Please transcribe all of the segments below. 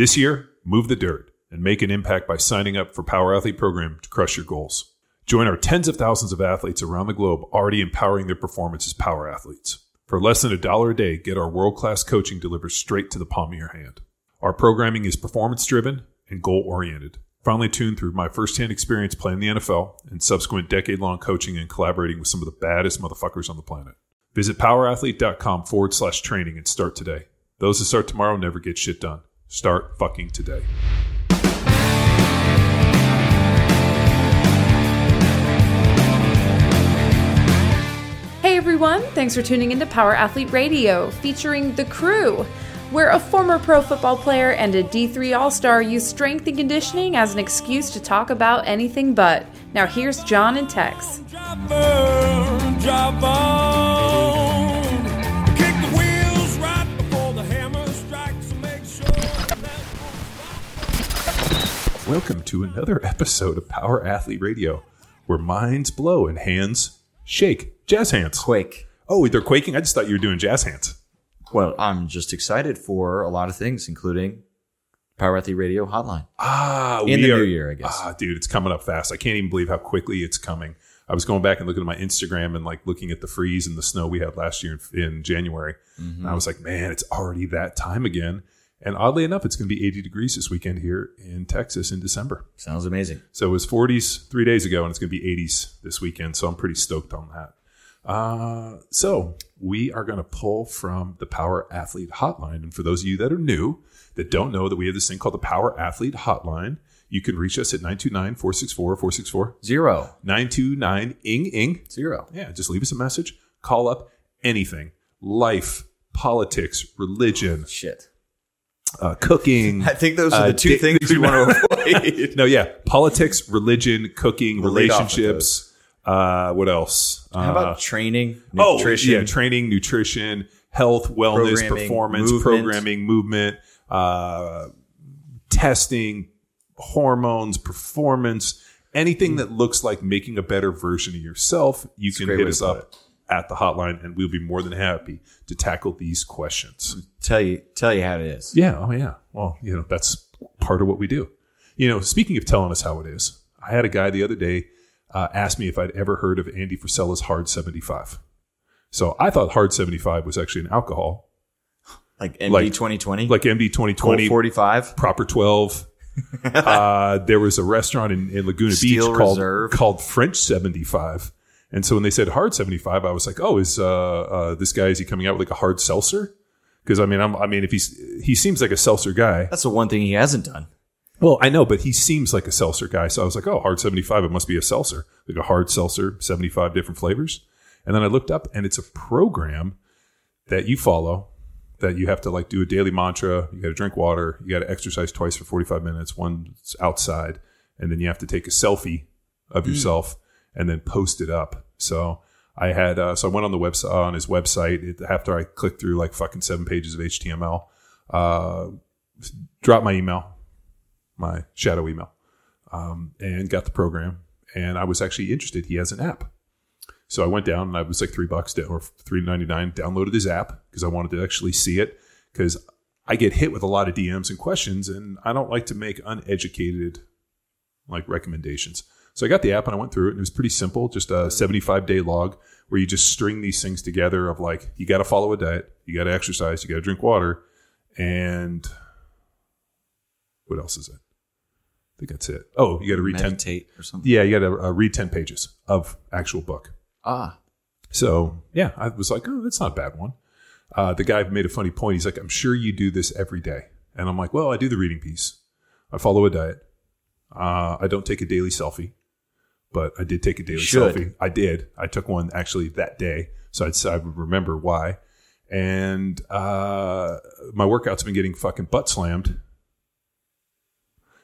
This year, move the dirt and make an impact by signing up for Power Athlete Program to crush your goals. Join our tens of thousands of athletes around the globe already empowering their performance as power athletes. For less than a dollar a day, get our world class coaching delivered straight to the palm of your hand. Our programming is performance driven and goal oriented. Finally tuned through my firsthand experience playing the NFL and subsequent decade long coaching and collaborating with some of the baddest motherfuckers on the planet. Visit powerathlete.com forward slash training and start today. Those who start tomorrow never get shit done. Start fucking today. Hey everyone, thanks for tuning into Power Athlete Radio, featuring The Crew, where a former pro football player and a D3 All Star use strength and conditioning as an excuse to talk about anything but. Now here's John and Tex. Driver, drive Welcome to another episode of Power Athlete Radio, where minds blow and hands shake. Jazz hands. Quake. Oh, they're quaking? I just thought you were doing jazz hands. Well, I'm just excited for a lot of things, including Power Athlete Radio Hotline. Ah, In the new year, I guess. Ah, dude, it's coming up fast. I can't even believe how quickly it's coming. I was going back and looking at my Instagram and like looking at the freeze and the snow we had last year in, in January. Mm-hmm. And I was like, man, it's already that time again. And oddly enough, it's going to be 80 degrees this weekend here in Texas in December. Sounds amazing. So it was 40s three days ago, and it's going to be 80s this weekend. So I'm pretty stoked on that. Uh, so we are going to pull from the Power Athlete Hotline. And for those of you that are new, that don't know that we have this thing called the Power Athlete Hotline, you can reach us at 929 464 464 Zero. 929 ing ing. Zero. Yeah, just leave us a message, call up anything life, politics, religion, Shit. Uh, cooking. I think those are Uh, the two di- things we want to avoid. no, yeah, politics, religion, cooking, We'll lead off with relationships. Uh, what else? How Uh, about training, oh, nutrition? yeah, training, nutrition, health, wellness, Programming, performance, movement. programming, movement, uh, testing, hormones, performance, anything that looks like making a better version of yourself. You can great hit way us to put up at the hotline, and we'll be more than happy to tackle these questions. tell you, tell you how it is. Yeah. Oh, yeah. Well, you know, that's part of what we do. You know, speaking of telling us how it is, I had a guy the other day uh, ask me if I'd ever heard of Andy Frisella's Hard 75. So I thought Hard 75 was actually an alcohol, Like MD Like- 2020, like MD 2020, 45. Proper 12. uh, there was a restaurant in, in Laguna Steel Beach called, called French 75. And so when they said hard 75, I was like, oh, is uh, uh, this guy, is he coming out with like a hard seltzer? Because I mean, I'm, I mean, if he's, he seems like a seltzer guy. That's the one thing he hasn't done. Well, I know, but he seems like a seltzer guy. So I was like, oh, hard 75, it must be a seltzer, like a hard seltzer, 75 different flavors. And then I looked up and it's a program that you follow that you have to like do a daily mantra. You got to drink water. You got to exercise twice for 45 minutes. One's outside. And then you have to take a selfie of yourself and then post it up. So I had, uh, so I went on the website, on his website it, after I clicked through like fucking seven pages of HTML, uh, dropped my email, my shadow email, um, and got the program. And I was actually interested. He has an app. So I went down and I was like three bucks to, or three ninety nine. Downloaded his app because I wanted to actually see it because I get hit with a lot of DMs and questions, and I don't like to make uneducated like recommendations. So I got the app and I went through it, and it was pretty simple. Just a seventy five day log where you just string these things together of like you got to follow a diet, you got to exercise, you got to drink water, and what else is it? I think that's it. Oh, you got to read ten. Or something. Yeah, you got to uh, read ten pages of actual book. Ah, So yeah, I was like, oh, that's not a bad one. Uh, the guy made a funny point. He's like, I'm sure you do this every day, and I'm like, well, I do the reading piece. I follow a diet. Uh, I don't take a daily selfie, but I did take a daily Should. selfie. I did. I took one actually that day, so I'd, I would remember why. And uh, my workout's been getting fucking butt slammed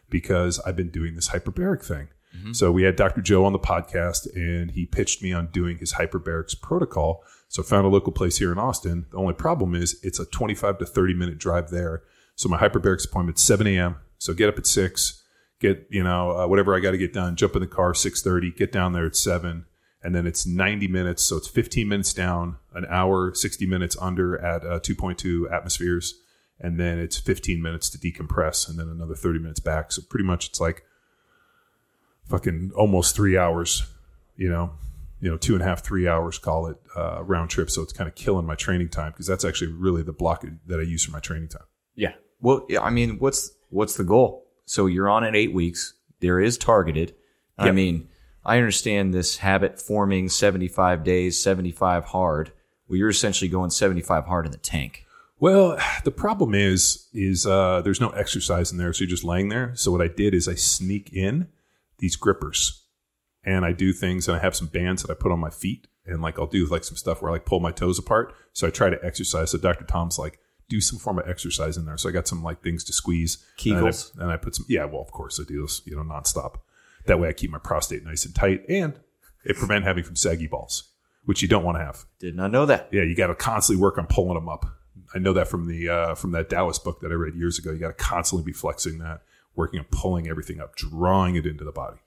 because I've been doing this hyperbaric thing. So we had Dr. Joe on the podcast, and he pitched me on doing his hyperbarics protocol. So I found a local place here in Austin. The only problem is it's a 25 to 30 minute drive there. So my hyperbarics appointment's 7 a.m. So get up at six, get you know uh, whatever I got to get done. Jump in the car 6:30, get down there at seven, and then it's 90 minutes. So it's 15 minutes down, an hour, 60 minutes under at uh, 2.2 atmospheres, and then it's 15 minutes to decompress, and then another 30 minutes back. So pretty much it's like fucking almost three hours, you know, you know, two and a half, three hours, call it uh, round trip. So it's kind of killing my training time because that's actually really the block that I use for my training time. Yeah. Well, yeah, I mean, what's what's the goal? So you're on it eight weeks. There is targeted. I mean, I understand this habit forming 75 days, 75 hard. Well, you're essentially going 75 hard in the tank. Well, the problem is, is uh, there's no exercise in there, so you're just laying there. So what I did is I sneak in these grippers, and I do things, and I have some bands that I put on my feet, and like I'll do like some stuff where I like pull my toes apart. So I try to exercise. So Dr. Tom's like, do some form of exercise in there. So I got some like things to squeeze. Kegels? And I, and I put some, yeah, well, of course I do those, you know, nonstop. That way I keep my prostate nice and tight, and it prevent having from saggy balls, which you don't want to have. Did not know that. Yeah, you got to constantly work on pulling them up. I know that from the uh, from that Taoist book that I read years ago. You got to constantly be flexing that, working on pulling everything up, drawing it into the body.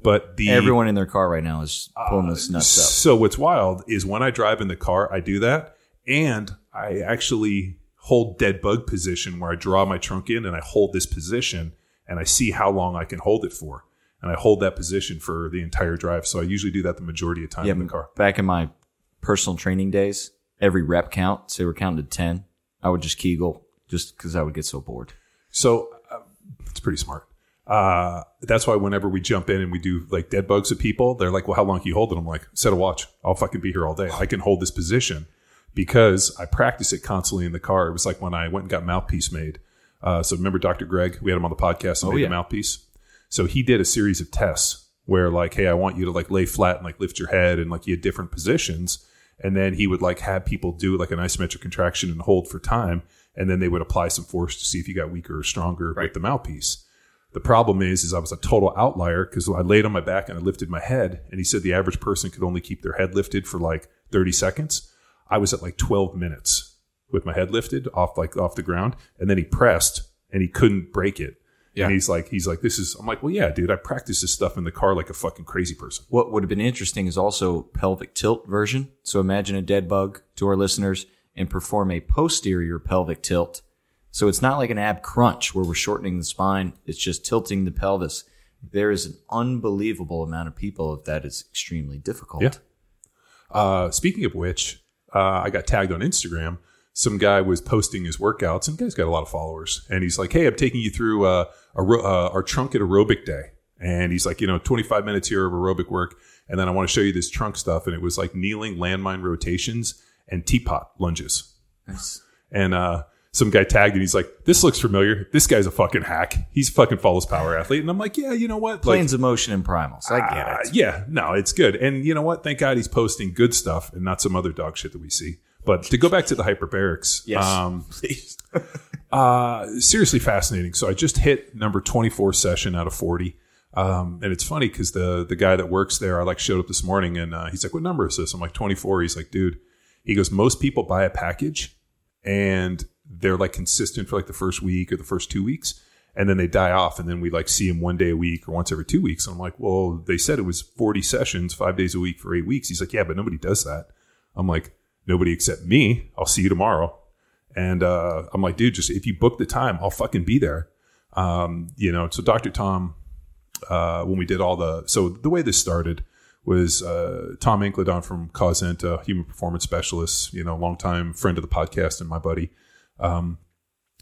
But the Everyone in their car right now is pulling this nuts up. so what's wild is when I drive in the car, I do that, and I actually hold dead bug position where I draw my trunk in and I hold this position and I see how long I can hold it for, and I hold that position for the entire drive. So I usually do that the majority of time Yeah, in the car. back in my personal training days, every rep count, say we're counting to 10, I would just Kegel just because I would get so bored. So uh, it's pretty smart. Uh, that's why whenever we jump in and we do like dead bugs with people, they're like, "Well, how long can you hold it?" I'm like, "Set a watch. I'll fucking be here all day. I can hold this position because I practice it constantly in the car." It was like when I went and got mouthpiece made. Uh, so remember Dr. Greg? We had him on the podcast and Oh, made yeah. the mouthpiece. So he did a series of tests where like, "Hey, I want you to like lay flat and like lift your head," and like he had different positions. And then he would like have people do like an isometric contraction and hold for time, and then they would apply some force to see if you got weaker or stronger with the mouthpiece. The problem is, is I was a total outlier because I laid on my back and I lifted my head, and he said the average person could only keep their head lifted for like 30 seconds. I was at like 12 minutes with my head lifted off like off the ground, and then he pressed and he couldn't break it. Yeah. And he's like, he's like, this is. I'm like, well, yeah, dude, I practice this stuff in the car like a fucking crazy person. What would have been interesting is also pelvic tilt version. So imagine a dead bug to our listeners and perform a posterior pelvic tilt. So it's not like an ab crunch where we're shortening the spine. It's just tilting the pelvis. There is an unbelievable amount of people that is extremely difficult. Yeah. Uh, speaking of which, uh, I got tagged on Instagram. Some guy was posting his workouts, and guy's got a lot of followers. And he's like, "Hey, I'm taking you through uh, aero- uh, our trunk at aerobic day." And he's like, "You know, 25 minutes here of aerobic work, and then I want to show you this trunk stuff." And it was like kneeling, landmine rotations, and teapot lunges. Nice. And uh, some guy tagged, and he's like, "This looks familiar. This guy's a fucking hack. He's fucking follows power athlete." And I'm like, "Yeah, you know what? Like, Planes of motion and primals. I get uh, it. yeah, no, it's good. And you know what? Thank God he's posting good stuff and not some other dog shit that we see. But to go back to the hyperbarics, Yes. um, Please. uh, seriously fascinating. So I just hit number 24 session out of 40. Um, and it's funny because the the guy that works there, I like showed up this morning and uh, he's like, "What number is this?" I'm like, "24." He's like, "Dude," he goes, "Most people buy a package and they're like consistent for like the first week or the first two weeks, and then they die off, and then we like see him one day a week or once every two weeks." And I'm like, "Well, they said it was 40 sessions, five days a week for eight weeks." He's like, "Yeah, but nobody does that." I'm like, "Nobody except me. I'll see you tomorrow." And uh, I'm like, dude, just if you book the time, I'll fucking be there. Um, you know, so Dr. Tom, uh, when we did all the, so the way this started was uh, Tom Incledon from Causenta, human performance specialist, you know, longtime friend of the podcast and my buddy. Um,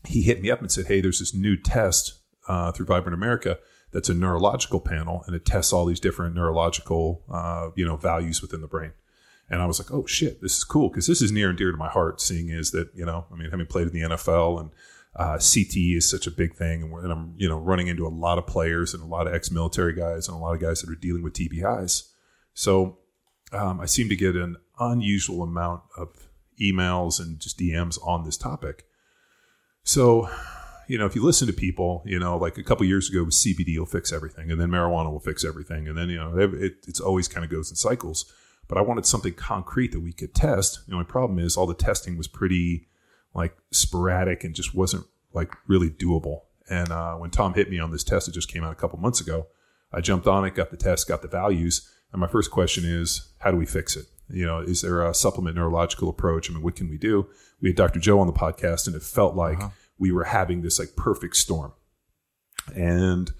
he hit me up and said, hey, there's this new test uh, through Vibrant America that's a neurological panel and it tests all these different neurological, uh, you know, values within the brain. And I was like, oh shit, this is cool because this is near and dear to my heart. Seeing is that you know, I mean, having played in the NFL and uh, CT is such a big thing, and, and I'm you know running into a lot of players and a lot of ex-military guys and a lot of guys that are dealing with TBIs. So um, I seem to get an unusual amount of emails and just DMs on this topic. So, you know, if you listen to people, you know, like a couple years ago, CBD will fix everything, and then marijuana will fix everything, and then you know, it, it, it's always kind of goes in cycles. But I wanted something concrete that we could test. The only problem is all the testing was pretty like sporadic and just wasn't like really doable. And uh, when Tom hit me on this test, it just came out a couple months ago. I jumped on it, got the test, got the values, and my first question is, how do we fix it? You know, is there a supplement neurological approach? I mean, what can we do? We had Dr. Joe on the podcast, and it felt like we were having this like perfect storm. And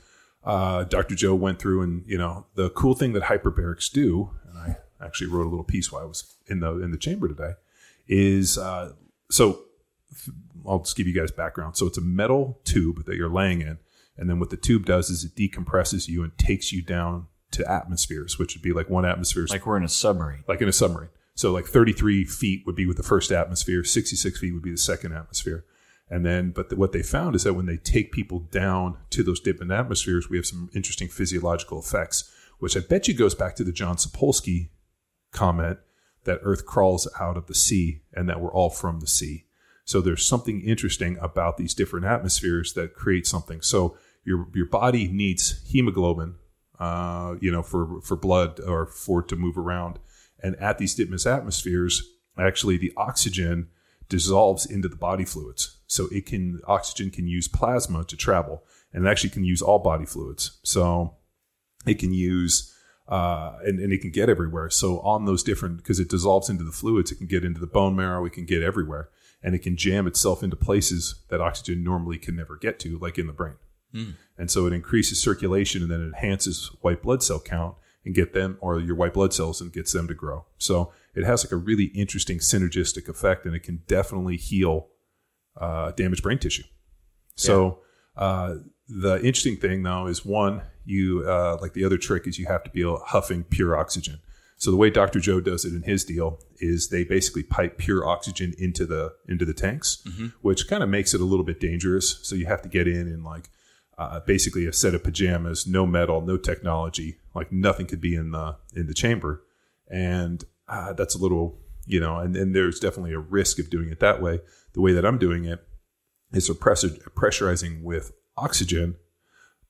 uh, Dr. Joe went through and you know the cool thing that hyperbarics do, and I actually wrote a little piece while I was in the in the chamber today, is uh, so I'll just give you guys background. So it's a metal tube that you're laying in, and then what the tube does is it decompresses you and takes you down to atmospheres, which would be like one atmosphere, Like we're in a submarine. like in a submarine. So like 33 feet would be with the first atmosphere, 66 feet would be the second atmosphere. And then, but the, what they found is that when they take people down to those different atmospheres, we have some interesting physiological effects, which I bet you goes back to the John Sapolsky comment that Earth crawls out of the sea and that we're all from the sea. So there's something interesting about these different atmospheres that create something. So your your body needs hemoglobin, uh, you know, for for blood or for it to move around. And at these different atmospheres, actually the oxygen dissolves into the body fluids. So it can oxygen can use plasma to travel, and it actually can use all body fluids. So it can use uh, and, and it can get everywhere. So on those different because it dissolves into the fluids, it can get into the bone marrow, it can get everywhere, and it can jam itself into places that oxygen normally can never get to, like in the brain. And so it increases circulation and then enhances white blood cell count and get them or your white blood cells and gets them to grow. So it has like a really interesting synergistic effect and it can definitely heal uh, damaged brain tissue. So uh, the interesting thing though is one, you uh, like the other trick is you have to be huffing pure oxygen. So the way Dr. Joe does it in his deal is they basically pipe pure oxygen into the into the tanks, which kind of makes it a little bit dangerous. So you have to get in and like uh, basically a set of pajamas, no metal, no technology, like nothing could be in the in the chamber, and uh, that's a little you know, and, and there's definitely a risk of doing it that way. The way that I'm doing it is they're pressurizing with oxygen,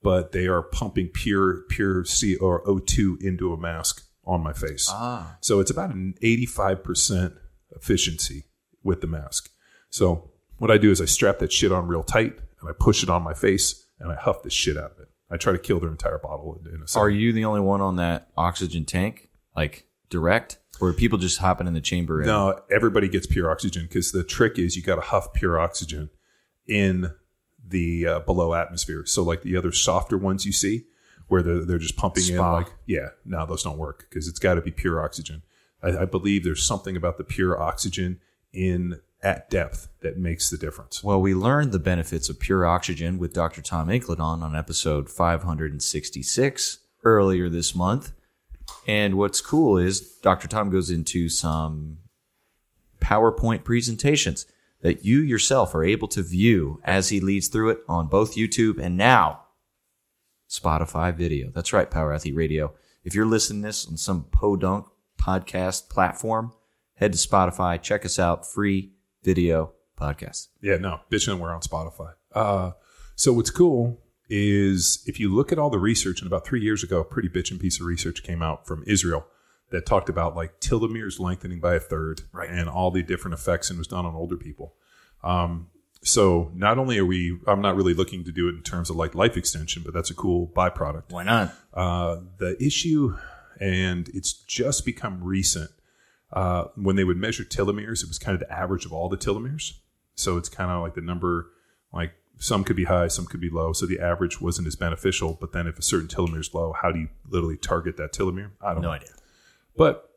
but they are pumping pure pure C or O2 into a mask on my face. Ah. So it's about an 85% efficiency with the mask. So what I do is I strap that shit on real tight and I push it on my face and I huff the shit out of it. I try to kill their entire bottle in, a second. Are you the only one on that oxygen tank? Like direct? Or are people just hopping in the chamber? and- No, everybody gets pure oxygen because the trick is you got to huff pure oxygen in the uh, below atmosphere. So like the other softer ones you see, where they're, they're just pumping in like yeah, no, those don't work because it's got to be pure oxygen. I, I believe there's something about the pure oxygen in at depth that makes the difference. Well, we learned the benefits of pure oxygen with Dr. Tom Incledon on episode 566 earlier this month. And what's cool is Dr. Tom goes into some PowerPoint presentations that you yourself are able to view as he leads through it on both YouTube and now Spotify video. That's right, Power Athlete Radio. If you're listening to this on some podunk podcast platform, head to Spotify, check us out, free video podcast. Yeah, no, bitching we're on Spotify. Uh, so what's cool is if you look at all the research, and about three years ago, a pretty bitchin' piece of research came out from Israel that talked about like telomeres lengthening by a third, Right. and all the different effects, and was done on older people. Um, so not only are we, I'm not really looking to do it in terms of like life extension, but that's a cool byproduct. Why not? Uh, the issue, and it's just become recent. Uh, when they would measure telomeres, it was kind of the average of all the telomeres. So it's kind of like the number, like some could be high, some could be low. So the average wasn't as beneficial. But then if a certain telomere is low, how do you literally target that telomere? I don't know. idea. But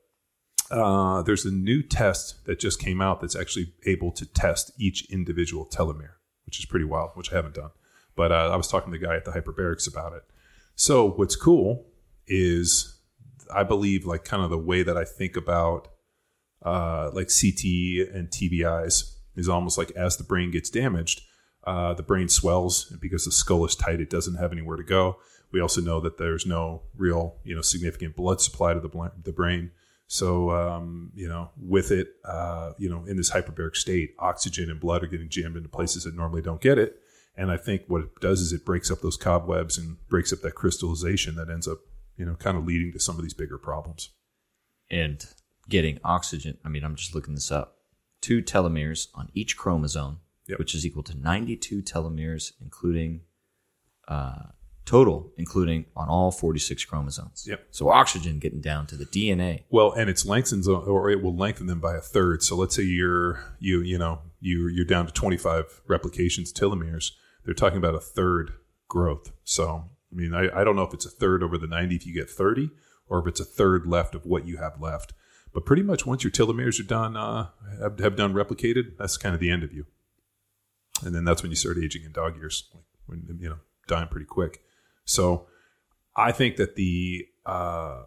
uh, there's a new test that just came out that's actually able to test each individual telomere, which is pretty wild, which I haven't done. But uh, I was talking to the guy at the hyperbarics about it. So what's cool is I believe like kind of the way that I think about uh, like CTE and TBIs is almost like as the brain gets damaged, uh, the brain swells and because the skull is tight, it doesn't have anywhere to go. We also know that there's no real, you know, significant blood supply to the, the brain. So, um, you know, with it, uh, you know, in this hyperbaric state, oxygen and blood are getting jammed into places that normally don't get it. And I think what it does is it breaks up those cobwebs and breaks up that crystallization that ends up, you know, kind of leading to some of these bigger problems. And getting oxygen. I mean, I'm just looking this up. Two telomeres on each chromosome, Yep. which is equal to 92 telomeres, including uh, total, including on all 46 chromosomes. Yep. So oxygen getting down to the DNA. Well, and it's lengthens or it will lengthen them by a third. So let's say you're you you know you you're down to 25 replications telomeres. They're talking about a third growth. So I mean, I, I don't know if it's a third over the 90 if you get 30, or if it's a third left of what you have left. But pretty much once your telomeres are done uh, have, have done replicated, that's kind of the end of you. And then that's when you start aging in dog years, like when you know dying pretty quick. So I think that the uh,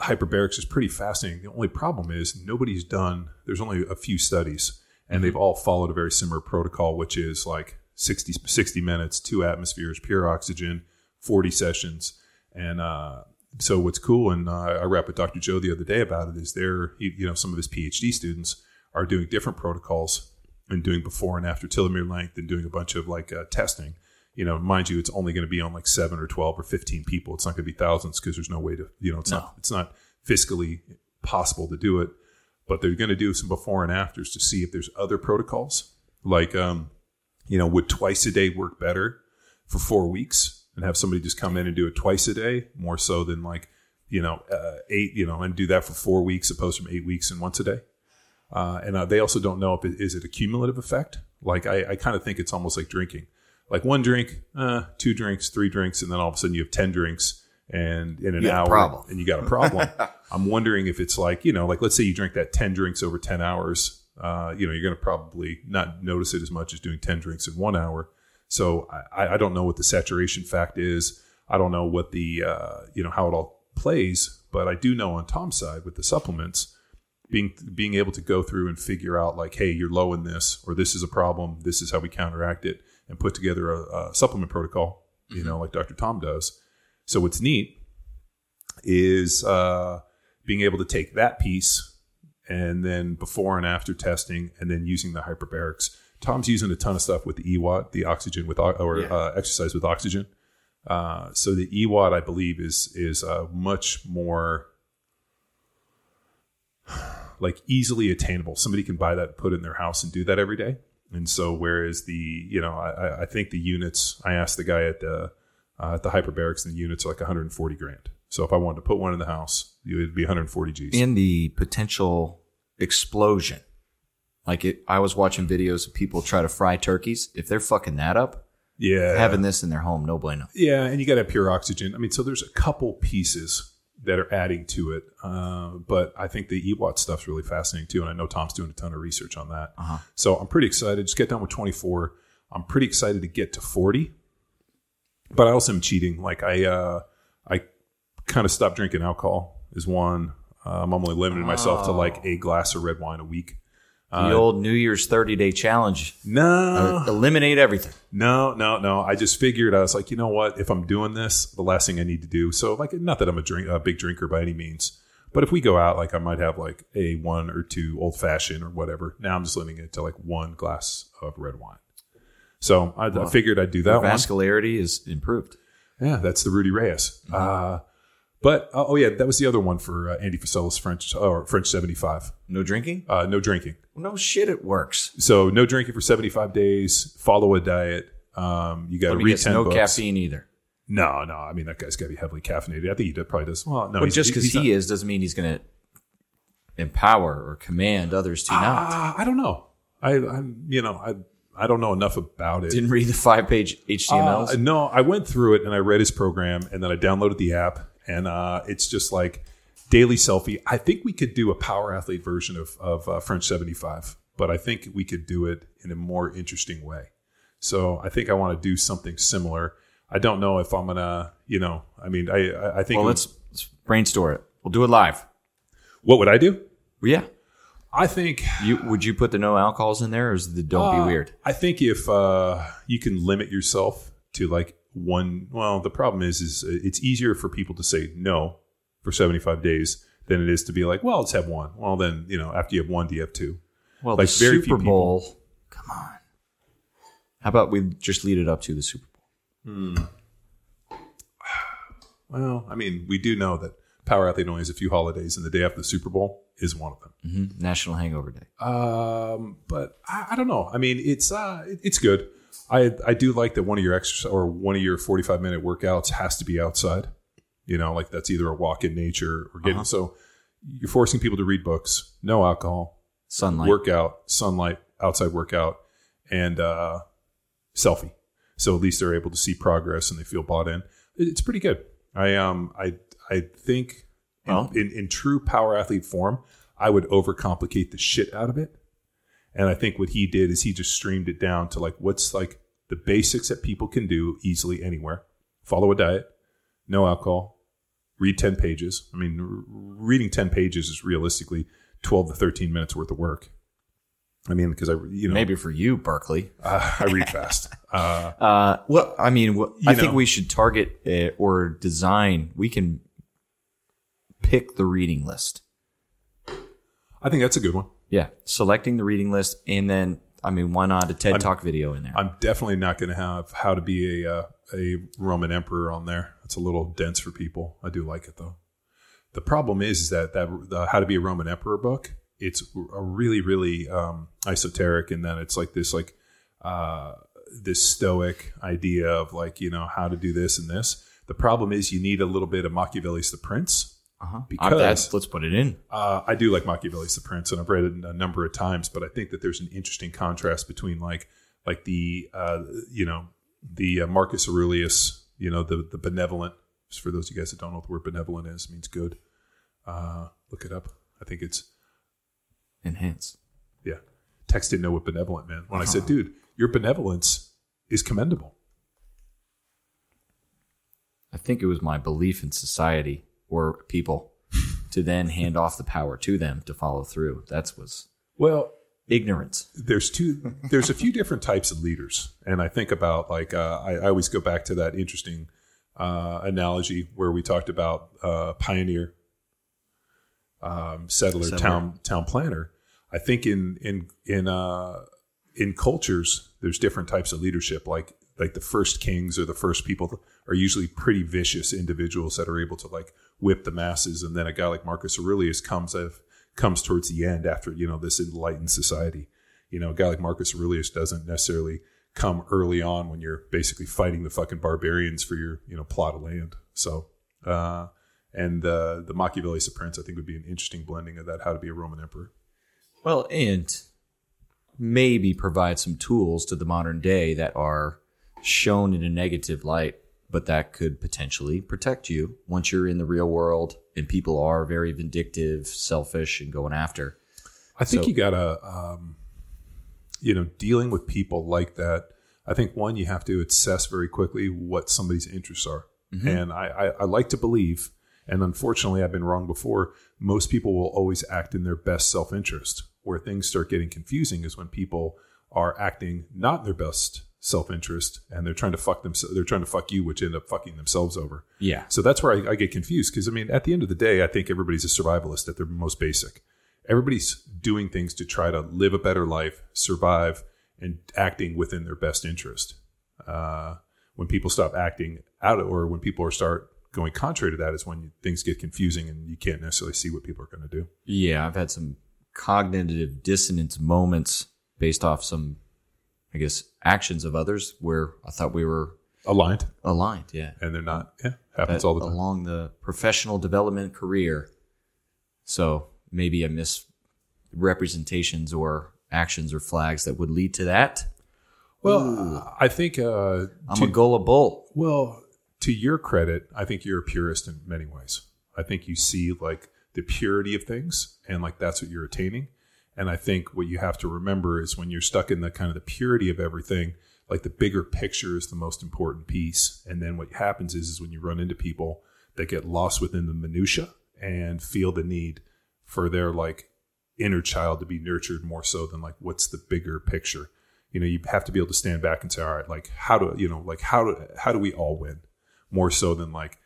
hyperbarics is pretty fascinating. The only problem is nobody's done. There's only a few studies, and they've all followed a very similar protocol, which is like 60, 60 minutes, two atmospheres, pure oxygen, 40 sessions, and uh, so what's cool, and uh, I rapped with Dr. Joe the other day about it, is there, you know, some of his PhD students are doing different protocols and doing before and after telomere length and doing a bunch of like uh, testing. You know, mind you, it's only going to be on like seven or twelve or fifteen people. It's not going to be thousands because there's no way to, you know, it's No. not it's not fiscally possible to do it. But they're going to do some before and afters to see if there's other protocols, like, um, you know, would twice a day work better for four weeks and have somebody just come in and do it twice a day more so than like you know uh, eight you know and do that for four weeks opposed from eight weeks and once a day. Uh, and uh, they also don't know if it is it a cumulative effect? Like i, I kind of think it's almost like drinking. Like one drink uh, two drinks three drinks and then all of a sudden you have 10 drinks and in an You got a hour problem. and you got a problem. I'm wondering if it's like you know like let's say you drink that 10 drinks over 10 hours uh, you know you're going to probably not notice it as much as doing 10 drinks in one hour so I, I don't know what the saturation fact is. I don't know what the uh, you know how it all plays, but I do know on Tom's side with the supplements, being being able to go through and figure out like, hey, you're low in this, or this is a problem. This is how we counteract it, and put together a, a supplement protocol. You know, like Dr. Tom does. So what's neat is uh, being able to take that piece and then before and after testing, and then using the hyperbarics. Tom's using a ton of stuff with the EWOT, the oxygen with or Yeah. uh, exercise with oxygen. Uh, so the EWOT, I believe, is is uh, much more like easily attainable. Somebody can buy that, put it in their house, and do that every day. And so, whereas the you know, I, I- I think the units. I asked the guy at the uh, at the hyperbarics, and the units are like 140 grand. So if I wanted to put one in the house, it would be 140 G's. in the potential explosion. Like it, I was watching videos of people try to fry turkeys. If they're fucking that up, yeah, having this in their home, no bueno. Yeah, and you got to have pure oxygen. I mean, so there's a couple pieces that are adding to it, uh, but I think the EWOT stuff's really fascinating too. And I know Tom's doing a ton of research on that. Uh-huh. So I'm pretty excited. Just get done with 24. I'm pretty excited to get to 40, but I also am cheating. Like I, uh, I kind of stopped drinking alcohol is one. Um, I'm only limiting myself to like a glass of red wine a week. The old New Year's 30 day challenge. No, Uh, eliminate everything. No, no, no. I just figured I was like, you know what? If I'm doing this, the last thing I need to do. So, like, not that I'm a drink, a big drinker by any means, but if we go out, like, I might have like a one or two old fashioned or whatever. Now I'm just limiting it to like one glass of red wine. So I, I figured I'd do that one. Vascularity is improved. Yeah, that's the Rudy Reyes. Uh, but uh, oh yeah, that was the other one for uh, Andy Frisella's French or French 75. No drinking? Uh, no drinking. No shit, it works. So no drinking for 75 days. Follow a diet. Um, you got to read 10 no books. caffeine either. No, no. I mean, that guy's got to be heavily caffeinated. I think he probably does. Well, no, But just because he not- is doesn't mean he's going to empower or command others to not. Ah, I don't know. I, I'm, you know, I, I don't know enough about it. Didn't read the five page HTMLs. Uh, no, I went through it and I read his program and then I downloaded the app and uh, it's just like daily selfie. I think we could do a power athlete version of, of uh, French 75, but I think we could do it in a more interesting way. So I think I want to do something similar. I don't know if I'm gonna, you know, I mean, I, I- I think. well, let's, let's brainstorm it. We'll do it live. what would I do? Well, yeah. I think You would you put the no alcohols in there, or is the don't Uh, be weird? I think if uh, you can limit yourself to like one, well, the problem is, is it's easier for people to say no for 75 days than it is to be like, well, let's have one. Well, then, you know, after you have one, do you have two? Well, like the very few Super Bowl. Come on. How about we just lead it up to the Super Bowl? Well, I mean, we do know that Power Athlete only has a few holidays and the day after the Super Bowl. is one of them. Mhm. National Hangover Day. Um, but I, I don't know. I mean, it's uh, it- it's good. I I do like that one of your exercise or one of your forty five minute workouts has to be outside. You know, like that's either a walk in nature or getting. Uh-huh. So you're forcing people to read books, no alcohol, Sunlight. workout, sunlight, outside workout, and uh, selfie. So at least they're able to see progress and they feel bought in. It's pretty good. I um I I think in, Well- in, in true power athlete form, I would overcomplicate the shit out of it. And I think what he did is he just streamed it down to like what's like the basics that people can do easily anywhere. Follow a diet, no alcohol, read 10 pages. I mean, r- reading 10 pages is realistically 12 to 13 minutes worth of work. I mean, because I, you know, Maybe for you, Berkeley. uh, I read fast. Uh, Uh, well, I mean, I You think we should target uh, or design. We can pick the reading list. I think that's a good one. Yeah, selecting the reading list, and then I mean, why not a TED Talk video in there? I'm definitely not going to have how to be a uh, a Roman emperor on there. It's a little dense for people. I do like it though. The problem is, is that that the How to Be a Roman Emperor book. It's a really, really um, esoteric, and then it's like this, like uh, this stoic idea of like you know how to do this and this. The problem is you need a little bit of Machiavelli's The Prince. Uh-huh. because- that's, let's put it in. Uh, I do like Machiavelli's The Prince, and I've read it a number of times. But I think that there's an interesting contrast between like like the uh, you know the uh, Marcus Aurelius, you know the the benevolent. Just for those of you guys that don't know what the word benevolent is, it means good. Uh, look it up. I think it's Enhance. yeah. Tex didn't know what benevolent meant when I said, dude, your benevolence is commendable. I think it was my belief in society or people to then hand off the power to them to follow through. That was Well, ignorance. there's two there's a few different types of leaders and i think about like uh, I, I always go back to that interesting uh, analogy where we talked about uh, pioneer um, settler, Settler. town town planner i think in in in uh, in cultures there's different types of leadership like like the first kings or the first people are usually pretty vicious individuals that are able to like whip the masses and then a guy like marcus aurelius comes of comes towards the end after you know this enlightened society you know a guy like marcus aurelius doesn't necessarily come early on when you're basically fighting the fucking barbarians for your you know plot of land so uh and uh, the Machiavelli's The Prince, I think, would be an interesting blending of that. How to be a Roman emperor. Well, and maybe provide some tools to the modern day that are shown in a negative light, but that could potentially protect you once you're in the real world and people are very vindictive, selfish, and going after. I think So- you gotta, um, you know, dealing with people like that. I think one, you have to assess very quickly what somebody's interests are, and I, I, I like to believe, and unfortunately, I've been wrong before. Most people will always act in their best self interest. Where things start getting confusing is when people are acting not in their best self interest, and they're trying to fuck them. They're trying to fuck you, which end up fucking themselves over. Yeah. So that's where I, I get confused because I mean, at the end of the day, I think everybody's a survivalist at their most basic. Everybody's doing things to try to live a better life, survive, and acting within their best interest. Uh, when people stop acting out, or when people are start going contrary to that, is when things get confusing and you can't necessarily see what people are going to do. Yeah, I've had some cognitive dissonance moments based off some, I guess, actions of others where I thought we were Aligned, aligned. Yeah. and they're not. Yeah, happens But all the time. along the professional development career. So maybe I miss representations or actions or flags that would lead to that. Well, I think uh, I'm to- a gullible. Well, to your credit, I think you're a purist in many ways. I think you see like the purity of things and like that's what you're attaining. And I think what you have to remember is when you're stuck in the kind of the purity of everything, like the bigger picture is the most important piece. And then what happens is, is when you run into people that get lost within the minutia and feel the need for their like inner child to be nurtured more so than like what's the bigger picture. You know, you have to be able to stand back and say, all right, like how do you know, like how do how do we all win? More so than like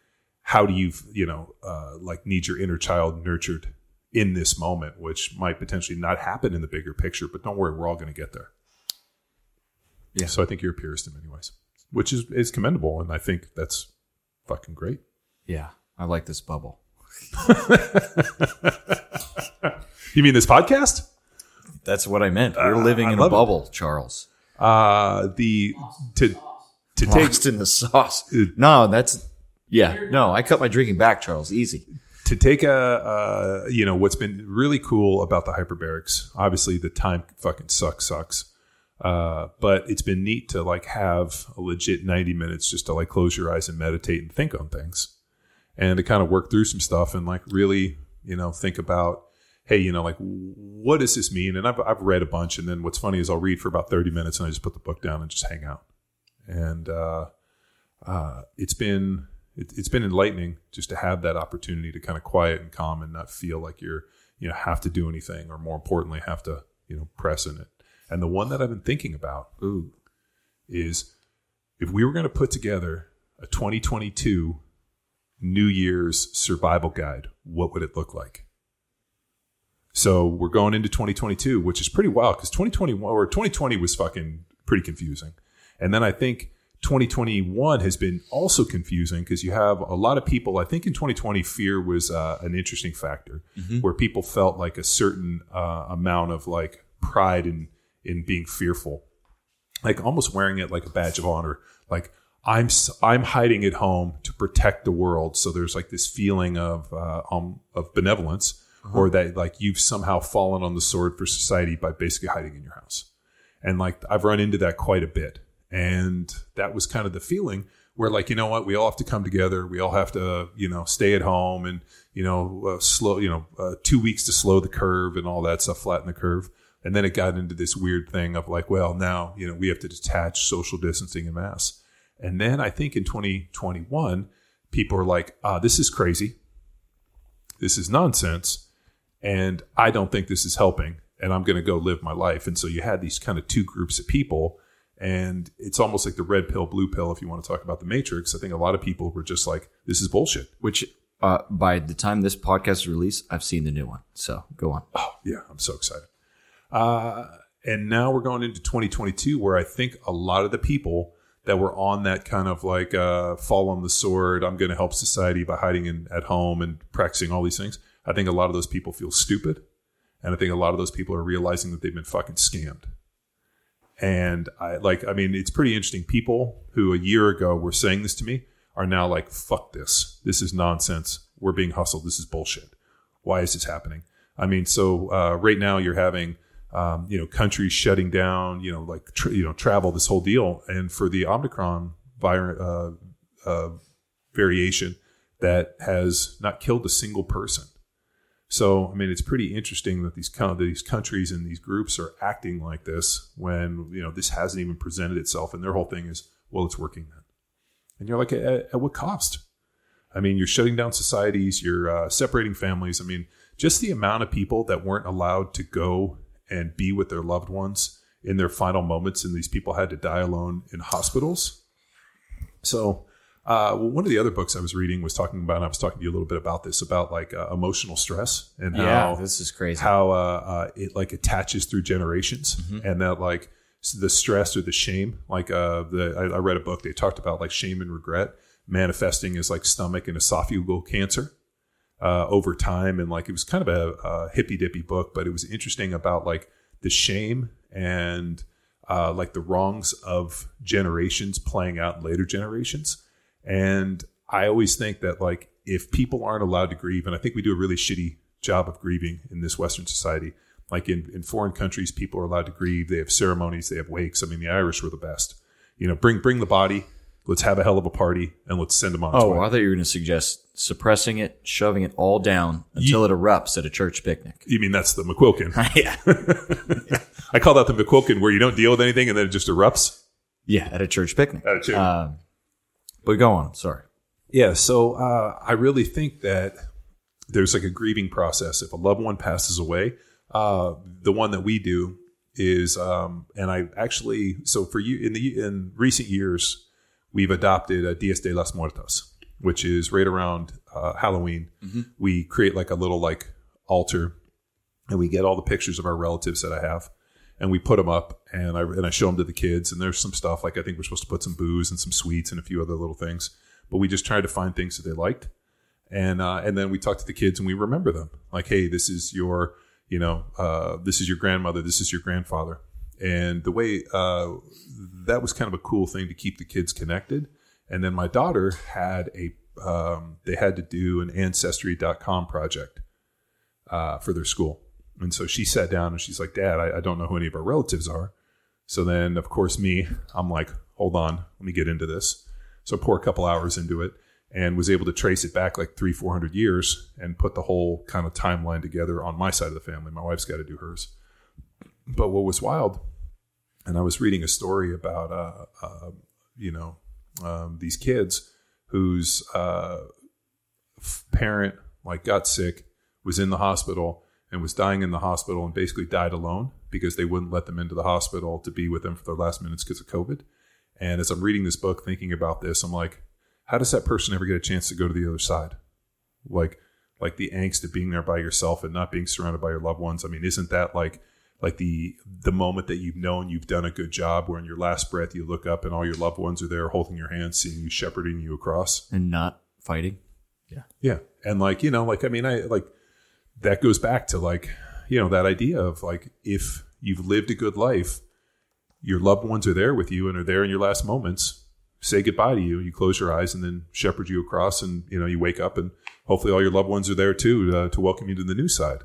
how do you you know uh, like need your inner child nurtured in this moment, which might potentially not happen in the bigger picture, but don't worry, we're all going to get there. Yeah. So I think you're a purist in many ways, which is is commendable, and I think that's fucking great. Yeah, I like this bubble. You mean this podcast? That's what I meant. We're living I in a love it. bubble, Charles. Uh, the to to take in the sauce. No, that's yeah. No, I cut my drinking back, Charles. Easy. To take a uh, you know what's been really cool about the hyperbarics. Obviously, the time fucking sucks, sucks. Uh, but it's been neat to like have a legit ninety minutes just to like close your eyes and meditate and think on things, and to kind of work through some stuff and like really you know think about hey you know like what does this mean? And I've I've read a bunch, and then what's funny is I'll read for about thirty minutes and I just put the book down and just hang out, and uh, uh, it's been it, it's been enlightening just to have that opportunity to kind of quiet and calm and not feel like you're you know have to do anything or more importantly have to you know press in it and the one that i've been thinking about Ooh. is if we were going to put together a 2022 new year's survival guide what would it look like so we're going into 2022 which is pretty wild because 2021 or 2020 was fucking pretty confusing and then i think 2021 has been also confusing because you have a lot of people. I think in 2020, fear was uh, an interesting factor where people felt like a certain uh, amount of like pride in in being fearful, like almost wearing it like a badge of honor. Like I'm I'm hiding at home to protect the world. So there's like this feeling of uh, um, of benevolence, or that like you've somehow fallen on the sword for society by basically hiding in your house. And like I've run into that quite a bit. And that was kind of the feeling where like, you know what, we all have to come together. We all have to, you know, stay at home and, you know, uh, slow, you know, uh, two weeks to slow the curve and all that stuff, flatten the curve. And then it got into this weird thing of like, well, now, you know, we have to detach social distancing and mass. And then I think in 2021, people are like, ah, this is crazy. This is nonsense. And I don't think this is helping. And I'm going to go live my life. And so you had these kind of two groups of people. And it's almost like the red pill, blue pill, if you want to talk about the matrix. I think a lot of people were just like, this is bullshit. Which uh, by the time this podcast is released, I've seen the new one. So go on. Oh, yeah, I'm so excited. Uh, and now we're going into 2022, where I think a lot of the people that were on that kind of like uh, fall on the sword, I'm going to help society by hiding in, at home and practicing all these things. I think a lot of those people feel stupid. And I think a lot of those people are realizing that they've been fucking scammed. And I like, I mean, it's pretty interesting. People who a year ago were saying this to me are now like, fuck this. This is nonsense. We're being hustled. This is bullshit. Why is this happening? I mean, so uh, right now you're having, um, you know, countries shutting down, you know, like, you know, travel, this whole deal. And for the Omicron vir- uh, uh, variation that has not killed a single person. So, I mean, it's pretty interesting that these kind of these countries and these groups are acting like this when you know this hasn't even presented itself, and their whole thing is, well, it's working then. And you're like, at, at what cost? I mean, you're shutting down societies, you're uh, separating families. I mean, just the amount of people that weren't allowed to go and be with their loved ones in their final moments, and these people had to die alone in hospitals. So, uh, well, one of the other books I was reading was talking about, and I was talking to you a little bit about this, about like uh, emotional stress and how this is crazy. how uh, uh, it like attaches through generations, and that like the stress or the shame. Like uh, the I, I read a book they talked about like shame and regret manifesting as like stomach and esophageal cancer uh, over time, and like it was kind of a, a hippy dippy book, but it was interesting about like the shame and uh, like the wrongs of generations playing out in later generations. And I always think that like if people aren't allowed to grieve, and I think we do a really shitty job of grieving in this Western society. Like in, in foreign countries, people are allowed to grieve. They have ceremonies, they have wakes. I mean, the Irish were the best. You know, bring bring the body. Let's have a hell of a party and let's send them on. Oh. I thought you were going to suggest suppressing it, shoving it all down until it erupts at a church picnic. You mean that's the McQuilkin? yeah. I call that the McQuilkin, where you don't deal with anything and then it just erupts. Yeah, at a church picnic. At a church. Um, but go on. Sorry. Yeah, so uh, I really think that there's like a grieving process. If a loved one passes away, uh, the one that we do is, um, and I actually, so for you in the in recent years, we've adopted a Dias de las Muertas, which is right around uh, Halloween. We create like a little like altar, and we get all the pictures of our relatives that I have, and we put them up, and I and I show them to the kids. And there's some stuff like I think we're supposed to put some booze and some sweets and a few other little things, but we just tried to find things that they liked. and uh, and then we talk to the kids and we remember them like hey this is your you know uh, this is your grandmother this is your grandfather and the way uh, that was kind of a cool thing to keep the kids connected and then my daughter had a um, they had to do an ancestry.com project uh, for their school and so she sat down and she's like dad I, I don't know who any of our relatives are so then of course me i'm like hold on let me get into this so I pour a couple hours into it and was able to trace it back like three, four hundred years and put the whole kind of timeline together on my side of the family. My wife's got to do hers. But what was wild, and I was reading a story about, uh, uh, you know, um, these kids whose uh, parent like got sick, was in the hospital, and was dying in the hospital, and basically died alone because they wouldn't let them into the hospital to be with them for their last minutes because of COVID. And as I'm reading this book, thinking about this, I'm like, how does that person ever get a chance to go to the other side? Like, like the angst of being there by yourself and not being surrounded by your loved ones. I mean, isn't that like, like the the moment that you've known you've done a good job, where in your last breath you look up and all your loved ones are there holding your hand, seeing you, shepherding you across. and not fighting. Yeah, Yeah. and like you know, like I mean, I like that goes back to like you know that idea of like if you've lived a good life, your loved ones are there with you and are there in your last moments. Say goodbye to you. You close your eyes and then shepherd you across, and you know you wake up and hopefully all your loved ones are there too uh, to welcome you to the new side.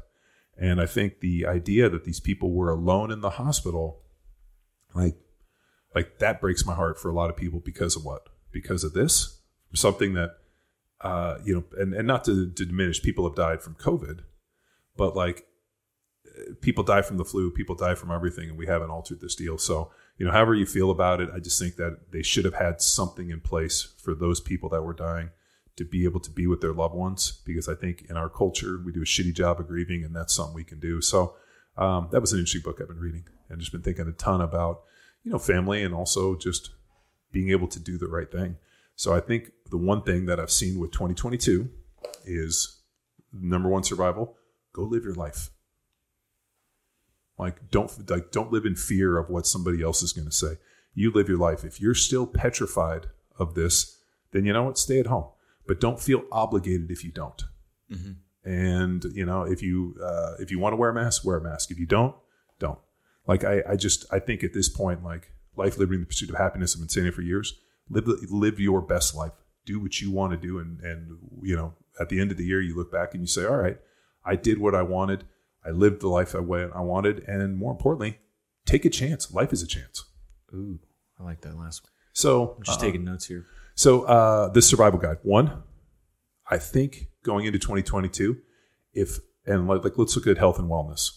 And I think the idea that these people were alone in the hospital, like, like that breaks my heart for a lot of people because of what? Because of this, something that uh, you know, and, and not to, to diminish, people have died from COVID, but like people die from the flu, people die from everything, and we haven't altered this deal. So, you know, however you feel about it, I just think that they should have had something in place for those people that were dying to be able to be with their loved ones, because I think in our culture, we do a shitty job of grieving, and that's something we can do. So, um, that was an interesting book I've been reading and just been thinking a ton about, you know, family and also just being able to do the right thing. So I think the one thing that I've seen with 2022 is number one survival. Go live your life. Like don't like don't live in fear of what somebody else is going to say. You live your life. If you're still petrified of this, then you know what? Stay at home. But don't feel obligated if you don't. And you know if you uh, if you want to wear a mask, wear a mask. If you don't, don't. Like I, I just I think at this point, like life, liberty, and the pursuit of happiness. I've been saying it for years. Live live your best life. Do what you want to do, and and you know at the end of the year, you look back and you say, all right, I did what I wanted. I lived the life I wa- I wanted, and more importantly, take a chance. Life is a chance. Ooh, I like that last one. So I'm just uh, taking notes here. So uh, this survival guide, one, I think going into 2022, if and like, like let's look at health and wellness,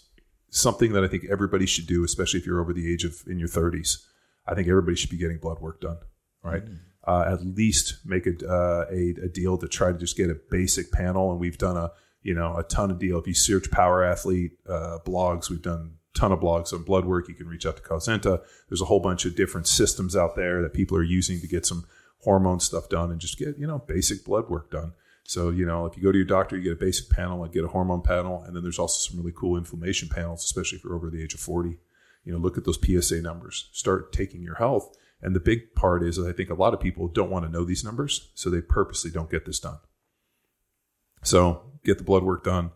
something that I think everybody should do, especially if you're over the age of in your 30s. I think everybody should be getting blood work done, right? Uh, at least make a, uh, a a deal to try to just get a basic panel, and we've done a you know a ton of deal. If you search power athlete uh, blogs, we've done a ton of blogs on blood work. You can reach out to Causenta. There's a whole bunch of different systems out there that people are using to get some hormone stuff done and just get you know basic blood work done. So you know if you go to your doctor, you get a basic panel, like get a hormone panel, and then there's also some really cool inflammation panels, especially if you're over the age of 40. You know, look at those PSA numbers. Start taking your health. And the big part is, I think a lot of people don't want to know these numbers, so they purposely don't get this done. So get the blood work done.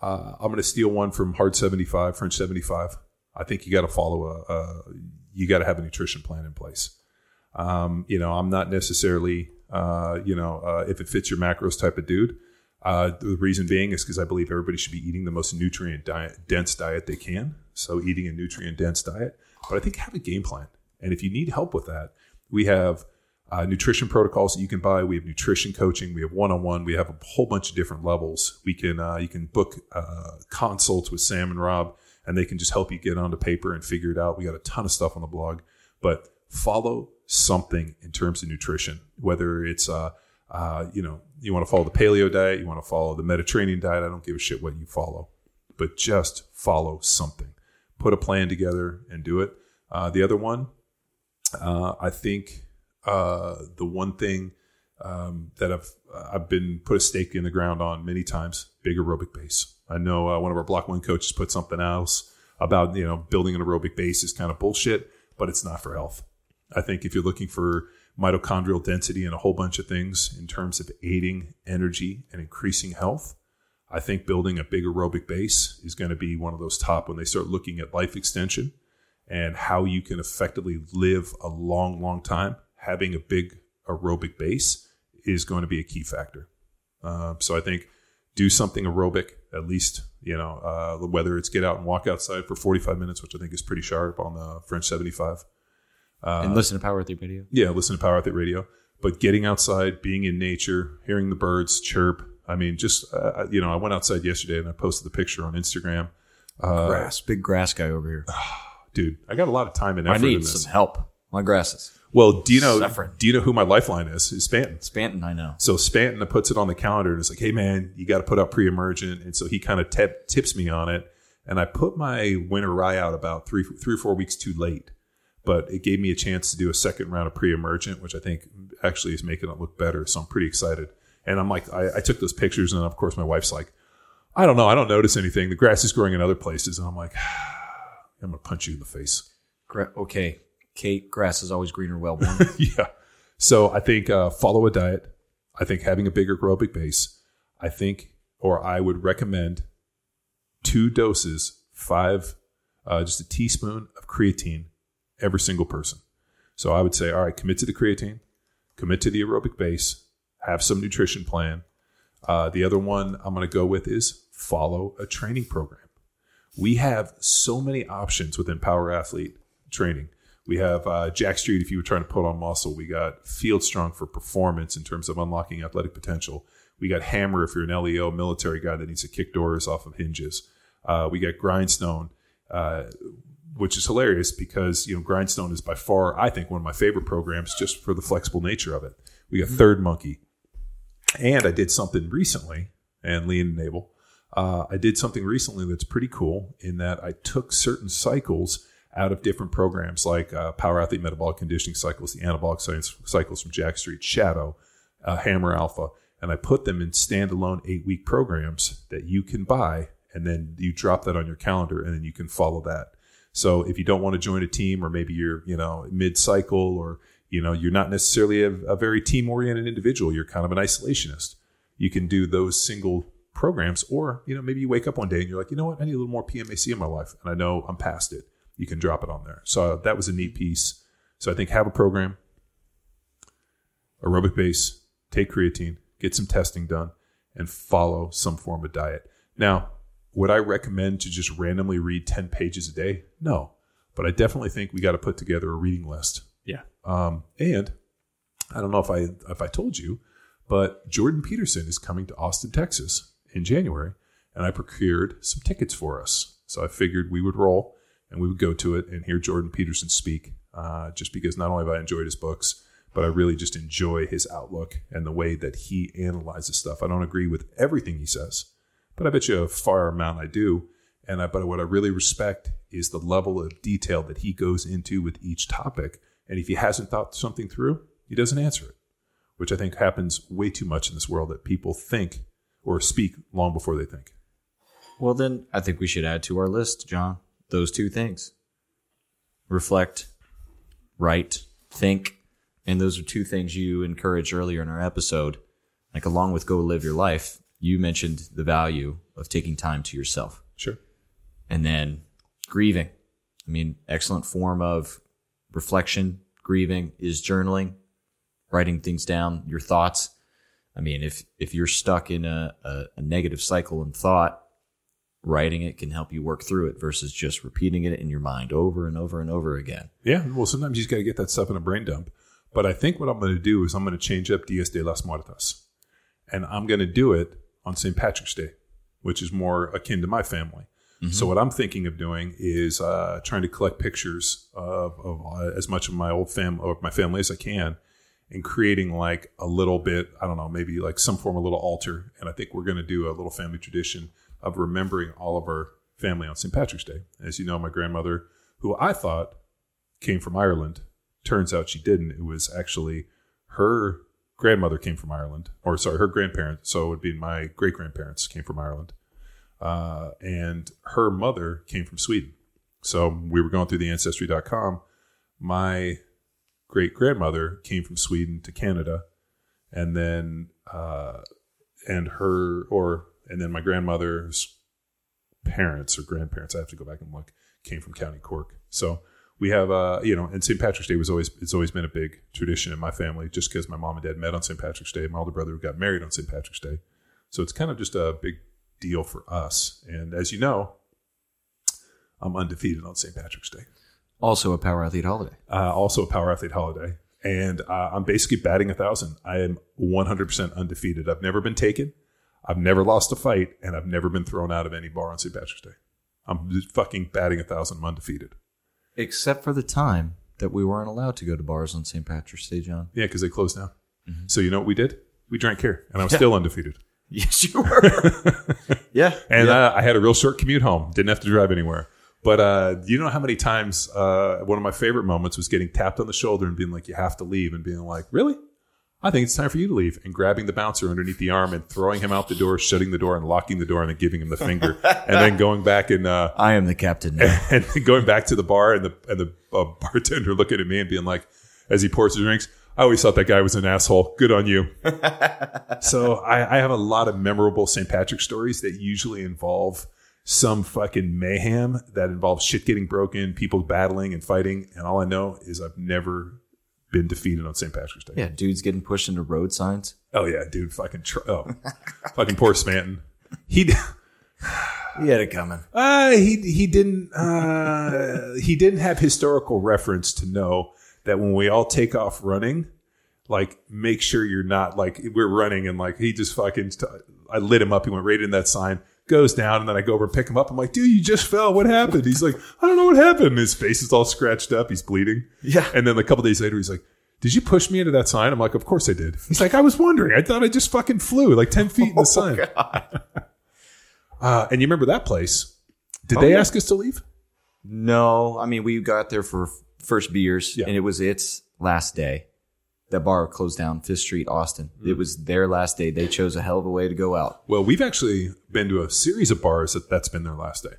Uh, I'm going to steal one from Hard 75, French 75. I think you got to follow a, a you got to have a nutrition plan in place. Um, you know, I'm not necessarily, uh, you know, uh, if it fits your macros type of dude. Uh, the reason being is because I believe everybody should be eating the most nutrient diet, dense diet they can. So eating a nutrient dense diet, but I think have a game plan. And if you need help with that, we have uh, nutrition protocols that you can buy. We have nutrition coaching. We have one on one. We have a whole bunch of different levels. We can uh, you can book uh, consults with Sam and Rob, and they can just help you get onto paper and figure it out. We got a ton of stuff on the blog, but follow something in terms of nutrition, whether it's uh, uh, you know you want to follow the paleo diet, you want to follow the Mediterranean diet. I don't give a shit what you follow, but just follow something. Put a plan together and do it. Uh, the other one, uh, I think uh, the one thing um, that I've I've been put a stake in the ground on many times, big aerobic base. I know uh, one of our block one coaches put something else about you know building an aerobic base is kind of bullshit, but it's not for health. I think if you're looking for mitochondrial density and a whole bunch of things in terms of aiding energy and increasing health. I think building a big aerobic base is going to be one of those top when they start looking at life extension and how you can effectively live a long, long time. Having a big aerobic base is going to be a key factor. Uh, so I think do something aerobic at least. You know, uh, whether it's get out and walk outside for 45 minutes, which I think is pretty sharp on the French 75. and listen to Power Athlete Radio. Yeah, listen to Power Athlete Radio. But getting outside, being in nature, hearing the birds chirp. I mean, just uh, you know, I went outside yesterday and I posted the picture on Instagram. Uh, grass, big grass guy over here. dude, I got a lot of time and I effort in need this. some help. My grasses. Well, do you know? Suffering. Do you know who my lifeline is? Is Spanton. Spanton, I know. So Spanton puts it on the calendar and it's like, hey man, you got to put out pre-emergent, and so he kind of tip, tips me on it, and I put my winter rye out about three three or four weeks too late, but it gave me a chance to do a second round of pre-emergent, which I think actually is making it look better. So I'm pretty excited, and I'm like, I, I took those pictures, and of course my wife's like, I don't know, I don't notice anything. The grass is growing in other places, and I'm like, I'm gonna punch you in the face. Okay, Kate, grass is always greener well born. yeah. So I think uh, follow a diet. I think having a bigger aerobic base. I think, or I would recommend two doses, five, uh, just a teaspoon of creatine every single person. So I would say, all right, commit to the creatine, commit to the aerobic base, have some nutrition plan. Uh, the other one I'm going to go with is follow a training program. We have so many options within Power Athlete training. We have uh, Jacked Street if you were trying to put on muscle. We got Field Strong for performance in terms of unlocking athletic potential. We got Hammer if you're an LEO military guy that needs to kick doors off of hinges. Uh, we got Grindstone, uh, which is hilarious because you know Grindstone is by far I think one of my favorite programs just for the flexible nature of it. We got Third Monkey, and I did something recently, and Lean and Abel. Uh, I did something recently that's pretty cool in that I took certain cycles out of different programs like uh, Power Athlete Metabolic Conditioning Cycles, the Anabolic Science Cycles from Jacked Street, Shadow, uh, Hammer Alpha, and I put them in standalone eight week programs that you can buy, and then you drop that on your calendar, and then you can follow that. So if you don't want to join a team, or maybe you're you know mid cycle, or you know you're not necessarily a, a very team oriented individual, you're kind of an isolationist. You can do those single programs, or you know maybe you wake up one day and you're like, you know what, I need a little more PMAC in my life, and I know I'm past it. You can drop it on there. So that was a neat piece. So I think have a program, aerobic base, take creatine, get some testing done, and follow some form of diet. Now, would I recommend to just randomly read 10 pages a day? No. But I definitely think we got to put together a reading list. yeah. Um, and I don't know if I if I told you, but Jordan Peterson is coming to Austin, Texas in January, and I procured some tickets for us. So I figured we would roll and we would go to it and hear Jordan Peterson speak. Uh, just because not only have I enjoyed his books, but I really just enjoy his outlook and the way that he analyzes stuff. I don't agree with everything he says, but I bet you a far amount I do. And I, but what I really respect is the level of detail that he goes into with each topic. And if he hasn't thought something through, he doesn't answer it, which I think happens way too much in this world that people think or speak long before they think. Well, then I think we should add to our list, John, those two things reflect, write, think. And those are two things you encouraged earlier in our episode. Like, along with go live your life, you mentioned the value of taking time to yourself. Sure. And then grieving. I mean, excellent form of reflection, grieving is journaling, writing things down, your thoughts. I mean, if, if you're stuck in a, a, a negative cycle in thought, writing it can help you work through it versus just repeating it in your mind over and over and over again. Yeah. Well, sometimes you just got to get that stuff in a brain dump. But I think what I'm going to do is I'm going to change up Dias de las Muertas. And I'm going to do it on St. Patrick's Day, which is more akin to my family. So what I'm thinking of doing is uh, trying to collect pictures of, of uh, as much of my old fam or my family as I can, and creating like a little bit. I don't know, maybe like some form of little altar. And I think we're going to do a little family tradition of remembering all of our family on St. Patrick's Day. As you know, my grandmother, who I thought came from Ireland, turns out she didn't. It was actually her grandmother came from Ireland, or sorry, her grandparents. So it would be my great grandparents came from Ireland uh, and her mother came from Sweden. So we were going through the ancestry.com. My great grandmother came from Sweden to Canada, and then uh, and her or and then my grandmother's parents or grandparents. I have to go back and look. Came from County Cork, so we have uh you know and st patrick's day was always it's always been a big tradition in my family just because my mom and dad met on st patrick's day. My older brother got married on st patrick's day. So it's kind of just a big deal for us. And as you know i'm undefeated on st patrick's day. Also a power athlete holiday. uh, also a power athlete holiday. And uh, i'm basically batting a thousand. I am 100% undefeated. I've never been taken i've never lost a fight and i've never been thrown out of any bar on st patrick's day i'm just fucking batting a thousand i'm undefeated Except for the time that we weren't allowed to go to bars on St. Patrick's Day, John. Yeah, because they closed down. So you know what we did? We drank here, and I was still undefeated. Yes, you were. yeah. And yeah. uh, I had a real short commute home. Didn't have to drive anywhere. But uh, you know how many times uh, one of my favorite moments was getting tapped on the shoulder and being like, "You have to leave," and being like, "Really? I think it's time for you to leave." And grabbing the bouncer underneath the arm and throwing him out the door, shutting the door, and locking the door, and then giving him the finger, and then going back and uh, I am the captain now. and then going back to the bar and the and the uh, bartender looking at me and being like, as he pours his drinks, I always thought that guy was an asshole. Good on you. so I, I have a lot of memorable St. Patrick stories that usually involve some fucking mayhem that involves shit getting broken, people battling and fighting, and all I know is I've never been defeated on St. Patrick's Day. yeah, dudes getting pushed into road signs. Oh yeah, dude, fucking tr- oh, fucking poor Smanton. He. He had it coming. Uh, he he didn't uh, he didn't have historical reference to know that when we all take off running, like make sure you're not like we're running and like he just fucking I lit him up. He went right in that sign, goes down, and then I go over and pick him up. I'm like, dude, you just fell. What happened? He's like, I don't know what happened. His face is all scratched up. He's bleeding. Yeah. And then a couple days later, he's like. Did you push me into that sign? I'm like, of course I did. He's like, I was wondering. I thought I just fucking flew like 10 feet in the sun. Uh, and you remember that place? Did Oh, they yeah. ask us to leave? No, I mean we got there for first beers, Yeah. and it was its last day. That bar closed down, Fifth Street, Austin. It was their last day. They chose a hell of a way to go out. Well, we've actually been to a series of bars that that's been their last day.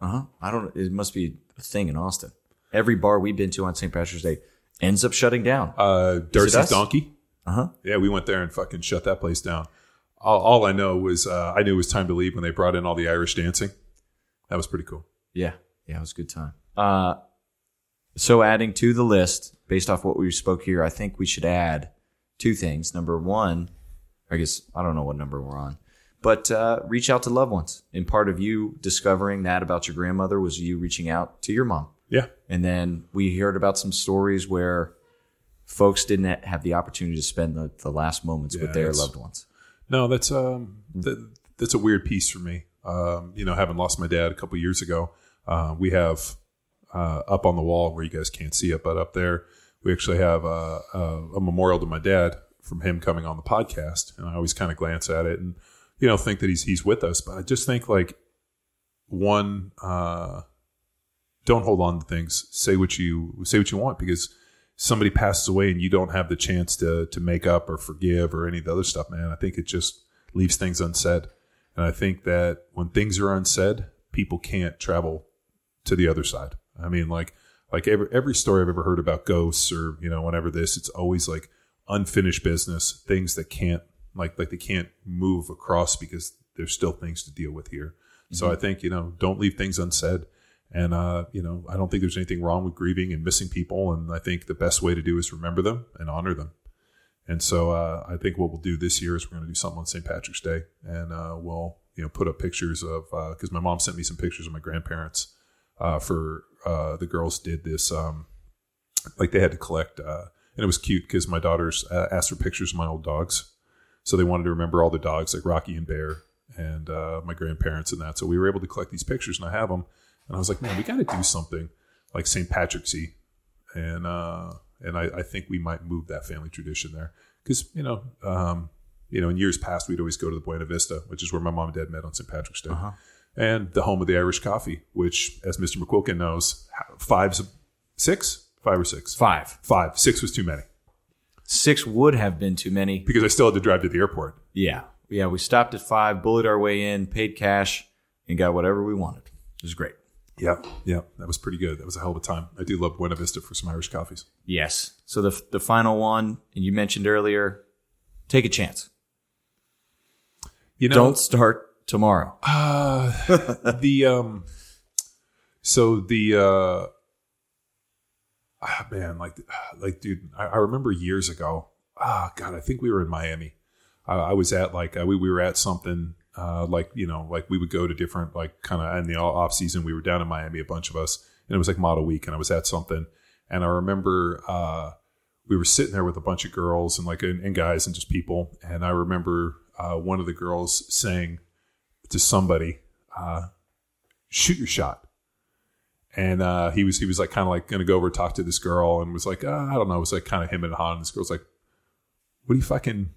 Uh huh. I don't. It must be a thing in Austin. Every bar we've been to on St. Patrick's Day ends up shutting down. Uh, Darcy's? Donkey. Uh huh. Yeah, we went there and fucking shut that place down. All, all I know was uh, I knew it was time to leave when they brought in all the Irish dancing. That was pretty cool. Yeah. Yeah, it was a good time. Uh, so adding to the list, based off what we spoke here, I think we should add two things. Number one, I guess I don't know what number we're on, but uh, reach out to loved ones. And part of you discovering that about your grandmother was you reaching out to your mom. Yeah, And then we heard about some stories where folks didn't have the opportunity to spend the, the last moments Yeah, with their loved ones. no, that's um, that, that's a weird piece for me. Um, you know, having lost my dad a couple years ago, uh, we have uh, up on the wall where you guys can't see it, but up there we actually have uh, uh, a memorial to my dad from him coming on the podcast, and I always kind of glance at it and you know think that he's he's with us, but I just think like one, uh, don't hold on to things. Say what you say what you want because somebody passes away and you don't have the chance to to make up or forgive or any of the other stuff, man. I think it just leaves things unsaid. And I think that when things are unsaid, people can't travel to the other side. I mean, like like every every story I've ever heard about ghosts or you know whenever this, it's always like unfinished business, things that can't like like they can't move across because there's still things to deal with here. So I think you know don't leave things unsaid. And uh, you know, I don't think there's anything wrong with grieving and missing people. And I think the best way to do is remember them and honor them. And so uh, I think what we'll do this year is we're going to do something on St. Patrick's Day, and uh, we'll you know put up pictures of because my mom sent me some pictures of my grandparents uh, for uh, the girls did this um, like they had to collect uh, and it was cute because my daughters uh, asked for pictures of my old dogs, so they wanted to remember all the dogs like Rocky and Bear and uh, my grandparents and that. So we were able to collect these pictures and I have them, and I was like, man, we got to do something like St. Patrick's Eve and uh, and I, I think we might move that family tradition there because you know um, you know in years past we'd always go to the Buena Vista, which is where my mom and dad met on St. Patrick's Day, and the home of the Irish coffee, which as Mr. McQuilkin knows, five's a, six, five or six, Five. five, six was too many Six would have been too many. because I still had to drive to the airport. Yeah. Yeah. We stopped at five, bullied our way in, paid cash, and got whatever we wanted. It was great. Yeah, yeah, that was pretty good. That was a hell of a time. I do love Buena Vista for some Irish coffees. Yes. So the the final one, and you mentioned earlier, take a chance. You know, Don't start tomorrow. Uh, the um, so the uh, ah, man, like, like, dude, I, I remember years ago. Ah, God, I think we were in Miami. I, I was at like uh, we we were at something uh, like you know like we would go to different like kind of in the off season. We were down in Miami, a bunch of us, and it was like model week, and I was at something, and I remember uh, we were sitting there with a bunch of girls and like and, and guys and just people, and I remember uh, one of the girls saying to somebody, uh, "Shoot your shot." And uh, he was he was like kind of like to go over talk to this girl and was like, uh, I don't know, it was like kind of him and Han. And this girl's like, "What are you fucking?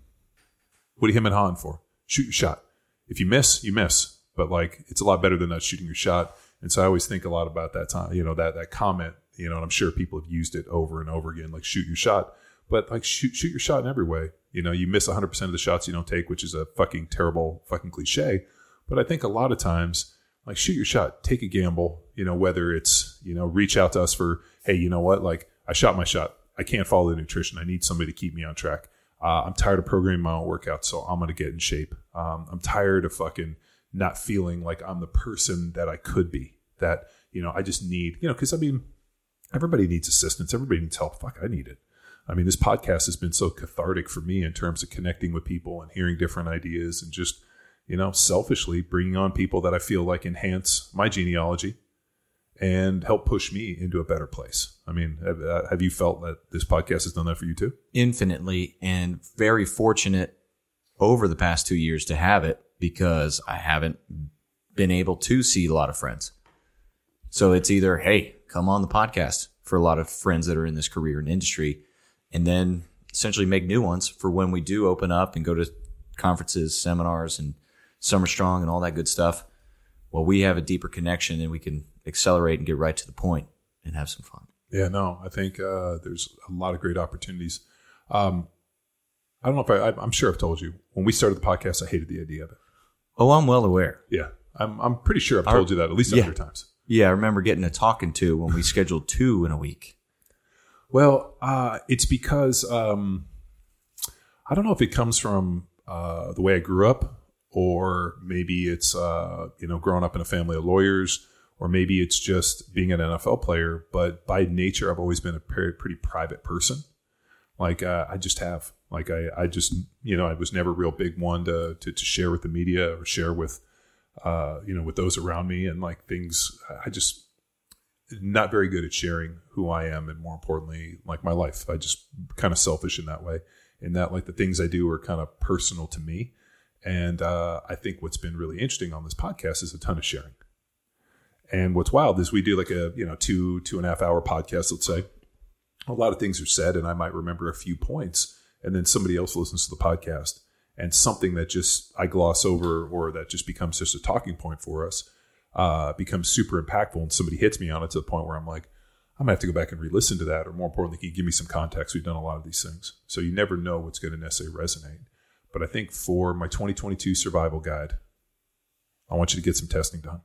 What are you him and Han for? Shoot your shot. If you miss, you miss. But like, it's a lot better than not shooting your shot." And so I always think a lot about that time, you know, that that comment, you know, and I'm sure people have used it over and over again, like shoot your shot. But like shoot shoot your shot in every way. You know, you miss 100% of the shots you don't take, which is a fucking terrible fucking cliche. But I think a lot of times, like shoot your shot, take a gamble. You know, whether it's you know reach out to us for hey, you know what, like I shot my shot. I can't follow the nutrition. I need somebody to keep me on track. Uh, I'm tired of programming my own workouts, so I'm gonna get in shape. Um, I'm tired of fucking not feeling like I'm the person that I could be. That you know, I just need you know, because I mean, everybody needs assistance. Everybody needs help. Fuck, I need it. I mean, this podcast has been so cathartic for me in terms of connecting with people and hearing different ideas and just, you know, selfishly bringing on people that I feel like enhance my genealogy and help push me into a better place. I mean, have, uh, have you felt that this podcast has done that for you too? Infinitely and very fortunate over the past two years to have it because I haven't been able to see a lot of friends. So it's either, hey, come on the podcast for a lot of friends that are in this career and industry, and then essentially make new ones for when we do open up and go to conferences, seminars, and Summer Strong and all that good stuff. Well, we have a deeper connection and we can accelerate and get right to the point and have some fun. Yeah, no, I think uh, there's a lot of great opportunities. Um, I don't know if I, I, I'm sure I've told you when we started the podcast, I hated the idea of it. Oh, I'm well aware. Yeah, I'm, I'm pretty sure I've told you that at least a yeah. hundred times. Yeah, I remember getting a talking to when we scheduled two in a week. Well, uh, it's because um, I don't know if it comes from uh, the way I grew up, or maybe it's uh, you know growing up in a family of lawyers, or maybe it's just being an NFL player. But by nature, I've always been a pretty, private person. Like uh, I just have, like I, I just you know I was never real big one to, to to share with the media or share with uh, you know with those around me, and like things I just not very good at sharing who I am and more importantly, like my life. I just kind of selfish in that way. In that, like the things I do are kind of personal to me. And uh, I think what's been really interesting on this podcast is a ton of sharing. And what's wild is we do like a you know two two and a half hour podcast. Let's say a lot of things are said, and I might remember a few points, and then somebody else listens to the podcast, and something that just I gloss over or that just becomes just a talking point for us uh, becomes super impactful and somebody hits me on it to the point where I'm like, I'm gonna have to go back and re-listen to that, or more importantly, can you give me some context? We've done a lot of these things, so you never know what's going to necessarily resonate. But I think for my 2022 survival guide, I want you to get some testing done.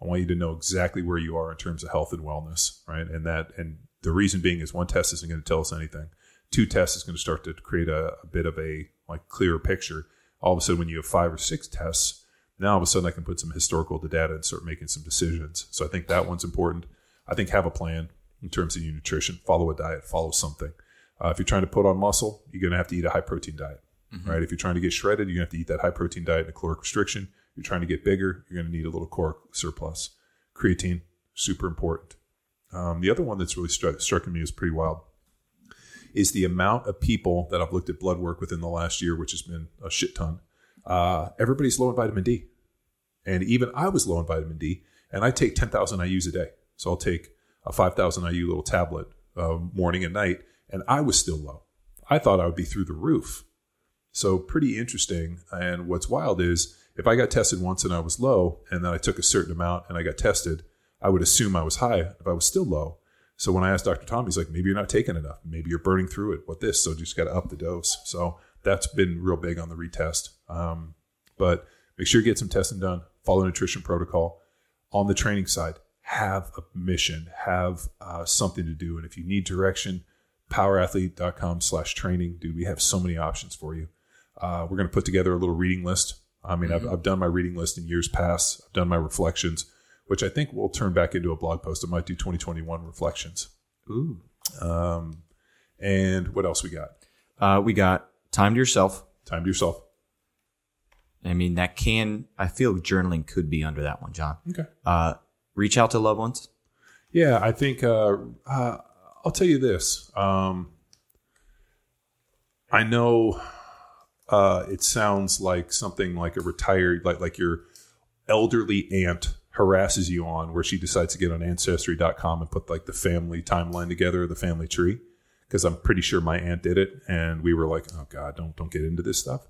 I want you to know exactly where you are in terms of health and wellness, right? And that, and the reason being is one test isn't going to tell us anything. Two tests is going to start to create a, a bit of a like clearer picture. All of a sudden, when you have five or six tests, now all of a sudden I can put some historical to data and start making some decisions. So I think that one's important. I think have a plan in terms of your nutrition. Follow a diet. Follow something. Uh, if you're trying to put on muscle, you're going to have to eat a high protein diet, right? If you're trying to get shredded, you're going to have to eat that high protein diet and a caloric restriction. If you're trying to get bigger, you're going to need a little caloric surplus. Creatine, super important. Um, the other one that's really struck, struck me as pretty wild is the amount of people that I've looked at blood work within the last year, which has been a shit ton. Uh, everybody's low in vitamin D. And even I was low in vitamin D, and I take 10,000 IUs a day. So I'll take a 5,000 IU little tablet uh, morning and night, and I was still low. I thought I would be through the roof. So pretty interesting. And what's wild is if I got tested once and I was low, and then I took a certain amount and I got tested, I would assume I was high if I was still low. So when I asked Dr. Tom, he's like, maybe you're not taking enough. Maybe you're burning through it. What this? So just got to up the dose. So that's been real big on the retest. Um, but make sure you get some testing done. Follow nutrition protocol. On the training side, have a mission, have uh, something to do. And if you need direction, powerathlete.com slash training. Dude, we have so many options for you. Uh, we're going to put together a little reading list. I mean, I've, I've done my reading list in years past. I've done my reflections, which I think will turn back into a blog post. I might do 2021 reflections. Ooh. Um, and what else we got? Uh, we got time to yourself. Time to yourself. I mean, that can, I feel journaling could be under that one, John. Okay. Uh, reach out to loved ones. Yeah, I think uh, uh, I'll tell you this. Um, I know uh, it sounds like something like a retired, like like your elderly aunt harasses you on, where she decides to get on Ancestry.com and put like the family timeline together, the family tree. Because I'm pretty sure my aunt did it, and we were like, "Oh God, don't don't get into this stuff."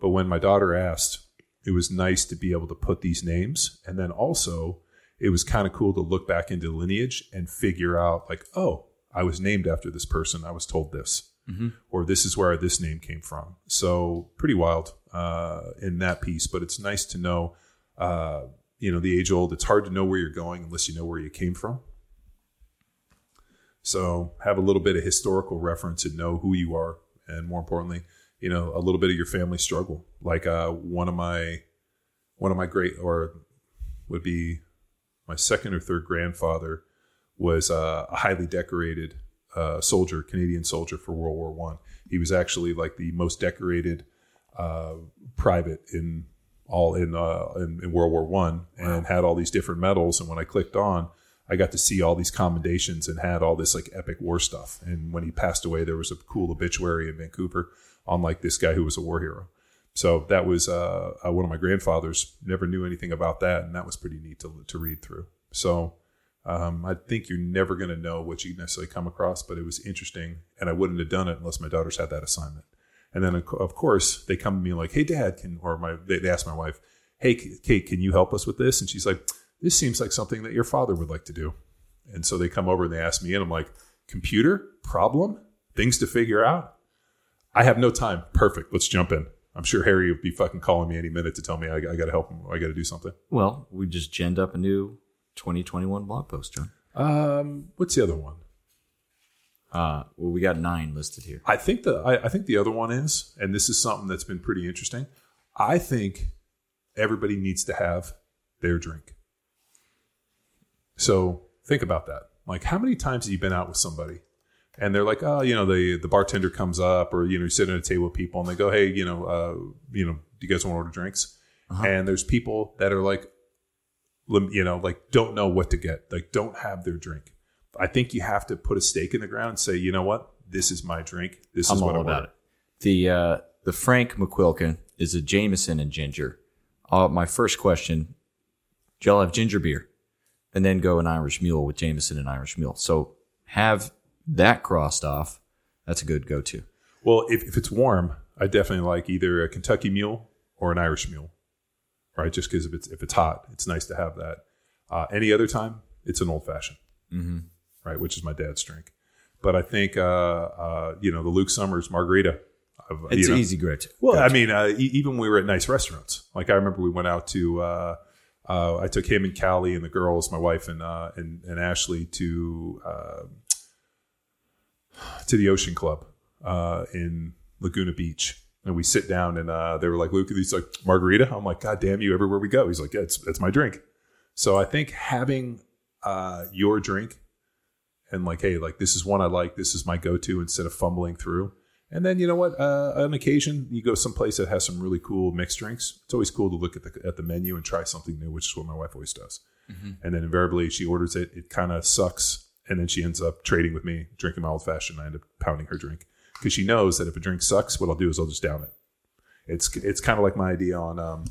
But when my daughter asked, it was nice to be able to put these names, and then also it was kind of cool to look back into lineage and figure out like, oh, I was named after this person. I was told this, or this is where this name came from. So pretty wild uh, in that piece. But it's nice to know, uh, you know, the age old. It's hard to know where you're going unless you know where you came from. So have a little bit of historical reference and know who you are, and more importantly, you know, a little bit of your family struggle. Like uh, one of my one of my great or would be my second or third grandfather was uh, a highly decorated uh, soldier, Canadian soldier for World War One. He was actually like the most decorated uh, private in all in, uh, in in World War One, and had all these different medals. And when I clicked on, I got to see all these commendations and had all this like epic war stuff. And when he passed away, there was a cool obituary in Vancouver on like this guy who was a war hero. So that was uh, uh, one of my grandfathers. Never knew anything about that, and that was pretty neat to to read through. So um, I think you're never going to know what you necessarily come across, but it was interesting, and I wouldn't have done it unless my daughters had that assignment. And then of course they come to me like, "Hey, Dad, can?" Or my they, they ask my wife, "Hey, Kate, can you help us with this?" And she's like, "This seems like something that your father would like to do." And so they come over and they ask me, and I'm like, "Computer problem, things to figure out." I have no time. Perfect. Let's jump in. I'm sure Harry would be fucking calling me any minute to tell me I, I got to help him. I got to do something. Well, we just genned up a new 2021 blog post, John. Um, what's the other one? Uh, well, we got nine listed here. I think the I, I think the other one is, and this is something that's been pretty interesting. I think everybody needs to have their drink. So think about that. Like, how many times have you been out with somebody, and they're like, oh, you know, the the bartender comes up, or you know, you sit at a table with people, and they go, hey, you know, uh, you know, do you guys want to order drinks? And there's people that are like, you know, like don't know what to get, like don't have their drink. I think you have to put a stake in the ground and say, you know what, this is my drink. This is I'm what all I about want. it. The uh, the Frank McQuilkin is a Jameson and ginger. Uh, my first question: Do y'all have ginger beer? And then go an Irish Mule with Jameson and Irish Mule. So have that crossed off. That's a good go-to. Well, if, if it's warm, I definitely like either a Kentucky Mule or an Irish Mule, right? Just because if it's if it's hot, it's nice to have that. Uh, any other time, it's an old fashioned, mm-hmm. right? Which is my dad's drink. But I think uh, uh, you know the Luke Summers margarita. I've- It's you know, easy grit. Well, I mean, uh, e- even when we were at nice restaurants. Like I remember we went out to. Uh, uh, I took him and Callie and the girls, my wife and uh, and, and Ashley to uh, to the Ocean Club uh, in Laguna Beach, and we sit down and uh, they were like, "Luke, he's like margarita." I'm like, "God damn you!" Everywhere we go, he's like, "Yeah, it's it's my drink." So I think having uh, your drink and like, hey, like this is one I like. This is my go-to instead of fumbling through. And then you know what? Uh, on occasion, you go someplace that has some really cool mixed drinks. It's always cool to look at the at the menu and try something new, which is what my wife always does. And then invariably, she orders it. It kind of sucks, and then she ends up trading with me, drinking my old fashioned. I end up pounding her drink because she knows that if a drink sucks, what I'll do is I'll just down it. It's it's kind of like my idea on. Um,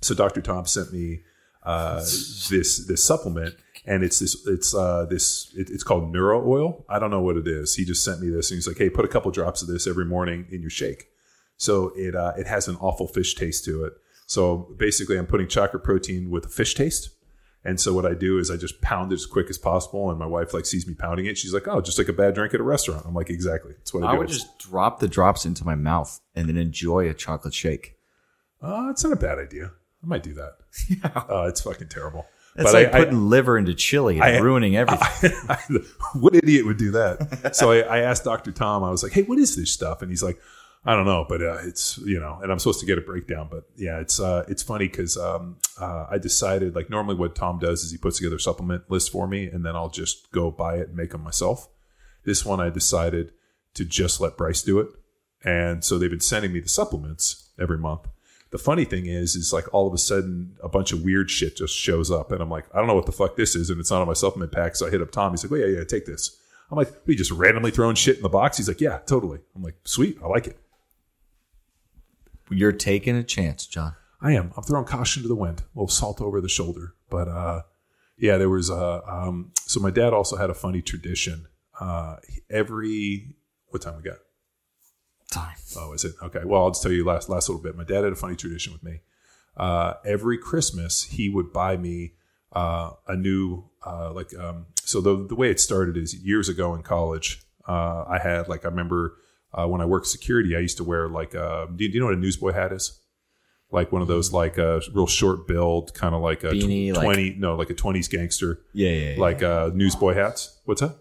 so Dr. Tom sent me uh, this this supplement, and it's this it's uh, this it, it's called Neuro Oil. I don't know what it is. He just sent me this, and he's like, "Hey, put a couple drops of this every morning in your shake." So it uh, it has an awful fish taste to it. So basically, I'm putting chocolate protein with a fish taste. And so what I do is I just pound it as quick as possible, and my wife like sees me pounding it. She's like, "Oh, just like a bad drink at a restaurant." I'm like, "Exactly. That's what I, do. I do." would just drop the drops into my mouth and then enjoy a chocolate shake. Uh, it's not a bad idea. I might do that. Yeah. Uh, it's fucking terrible. That's like putting liver into chili and I- ruining everything. what idiot would do that? So I, I asked Dr. Tom, I was like, hey, what is this stuff? And he's like, I don't know, but uh, it's, you know, and I'm supposed to get a breakdown. But yeah, it's uh, it's funny because um, uh, I decided, like, normally what Tom does is he puts together a supplement list for me and then I'll just go buy it and make them myself. This one I decided to just let Bryce do it. And so they've been sending me the supplements every month. The funny thing is, is like all of a sudden a bunch of weird shit just shows up, and I'm like, I don't know what the fuck this is, and it's not on my supplement pack. So I hit up Tom. He's like, Oh yeah, yeah, take this. I'm like, we just randomly throwing shit in the box. He's like, Yeah, totally. I'm like, sweet, I like it. You're taking a chance, John. I am. I'm throwing caution to the wind, a little salt over the shoulder. But uh, yeah, there was uh, um, so my dad also had a funny tradition. Uh, every what time we got? Time. Oh, is it okay? Well, I'll just tell you last last little bit. My dad had a funny tradition with me. Uh, every Christmas, he would buy me uh, a new uh, like. Um, so the the way it started is years ago in college. Uh, I had like I remember uh, when I worked security, I used to wear like. Uh, do, do you know what a newsboy hat is? Like one of those like a real short build, kind of like a tw- like- twenty no like a twenties gangster Yeah, yeah, yeah. like uh, newsboy hats. What's that?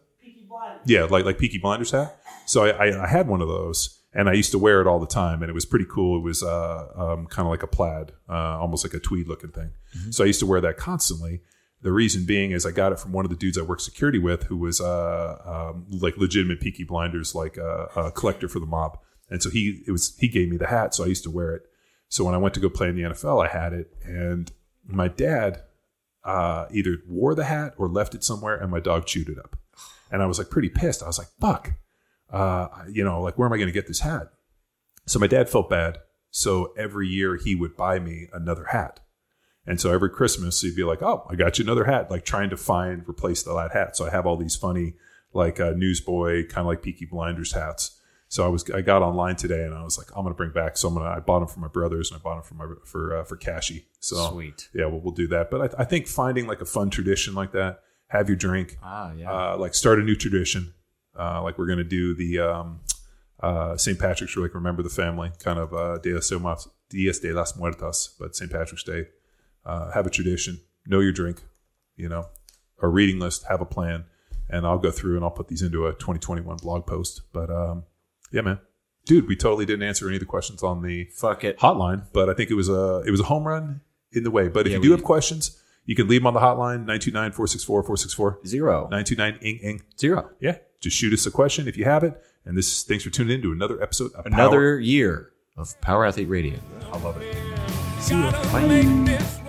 Yeah, like like Peaky Blinders hat. So I, I, I had one of those, and I used to wear it all the time, and it was pretty cool. It was uh, um, kind of like a plaid, uh, almost like a tweed looking thing. So I used to wear that constantly. The reason being is I got it from one of the dudes I worked security with, who was uh, um, like legitimate Peaky Blinders, like uh, a collector for the mob. And so he it was he gave me the hat, so I used to wear it. So when I went to go play in the NFL, I had it, and my dad uh, either wore the hat or left it somewhere, and my dog chewed it up. And I was like pretty pissed. I was like, "Fuck," uh, you know, like where am I going to get this hat? So my dad felt bad. So every year he would buy me another hat. And so every Christmas he'd be like, "Oh, I got you another hat," like trying to find replace the that hat. So I have all these funny, like uh, newsboy, kind of like Peaky Blinders hats. So I was I got online today and I was like, I'm gonna bring back. So I'm gonna I bought them for my brothers and I bought them for my for uh, for Cashy. So Sweet. yeah, well, we'll do that. But I, I think finding like a fun tradition like that, have your drink, Ah, yeah. uh, like start a new tradition. Uh, like we're gonna do the um, uh, St. Patrick's, like remember the family, kind of uh, Dias de de las Muertas, but St. Patrick's Day. Uh, have a tradition, know your drink, you know, a reading list, have a plan, and I'll go through and I'll put these into a 2021 blog post. But um, yeah, man, dude, we totally didn't answer any of the questions on the Fuck it. hotline, but I think it was a it was a home run in the way. But if Yeah, you do we- have questions, you can leave them on the hotline 929-464-464. Zero. 929 ing ing. Zero. Yeah, just shoot us a question if you have it. And this thanks for tuning in to another episode of Power. Another year of Power Athlete Radio. I love it. Gotta make this run.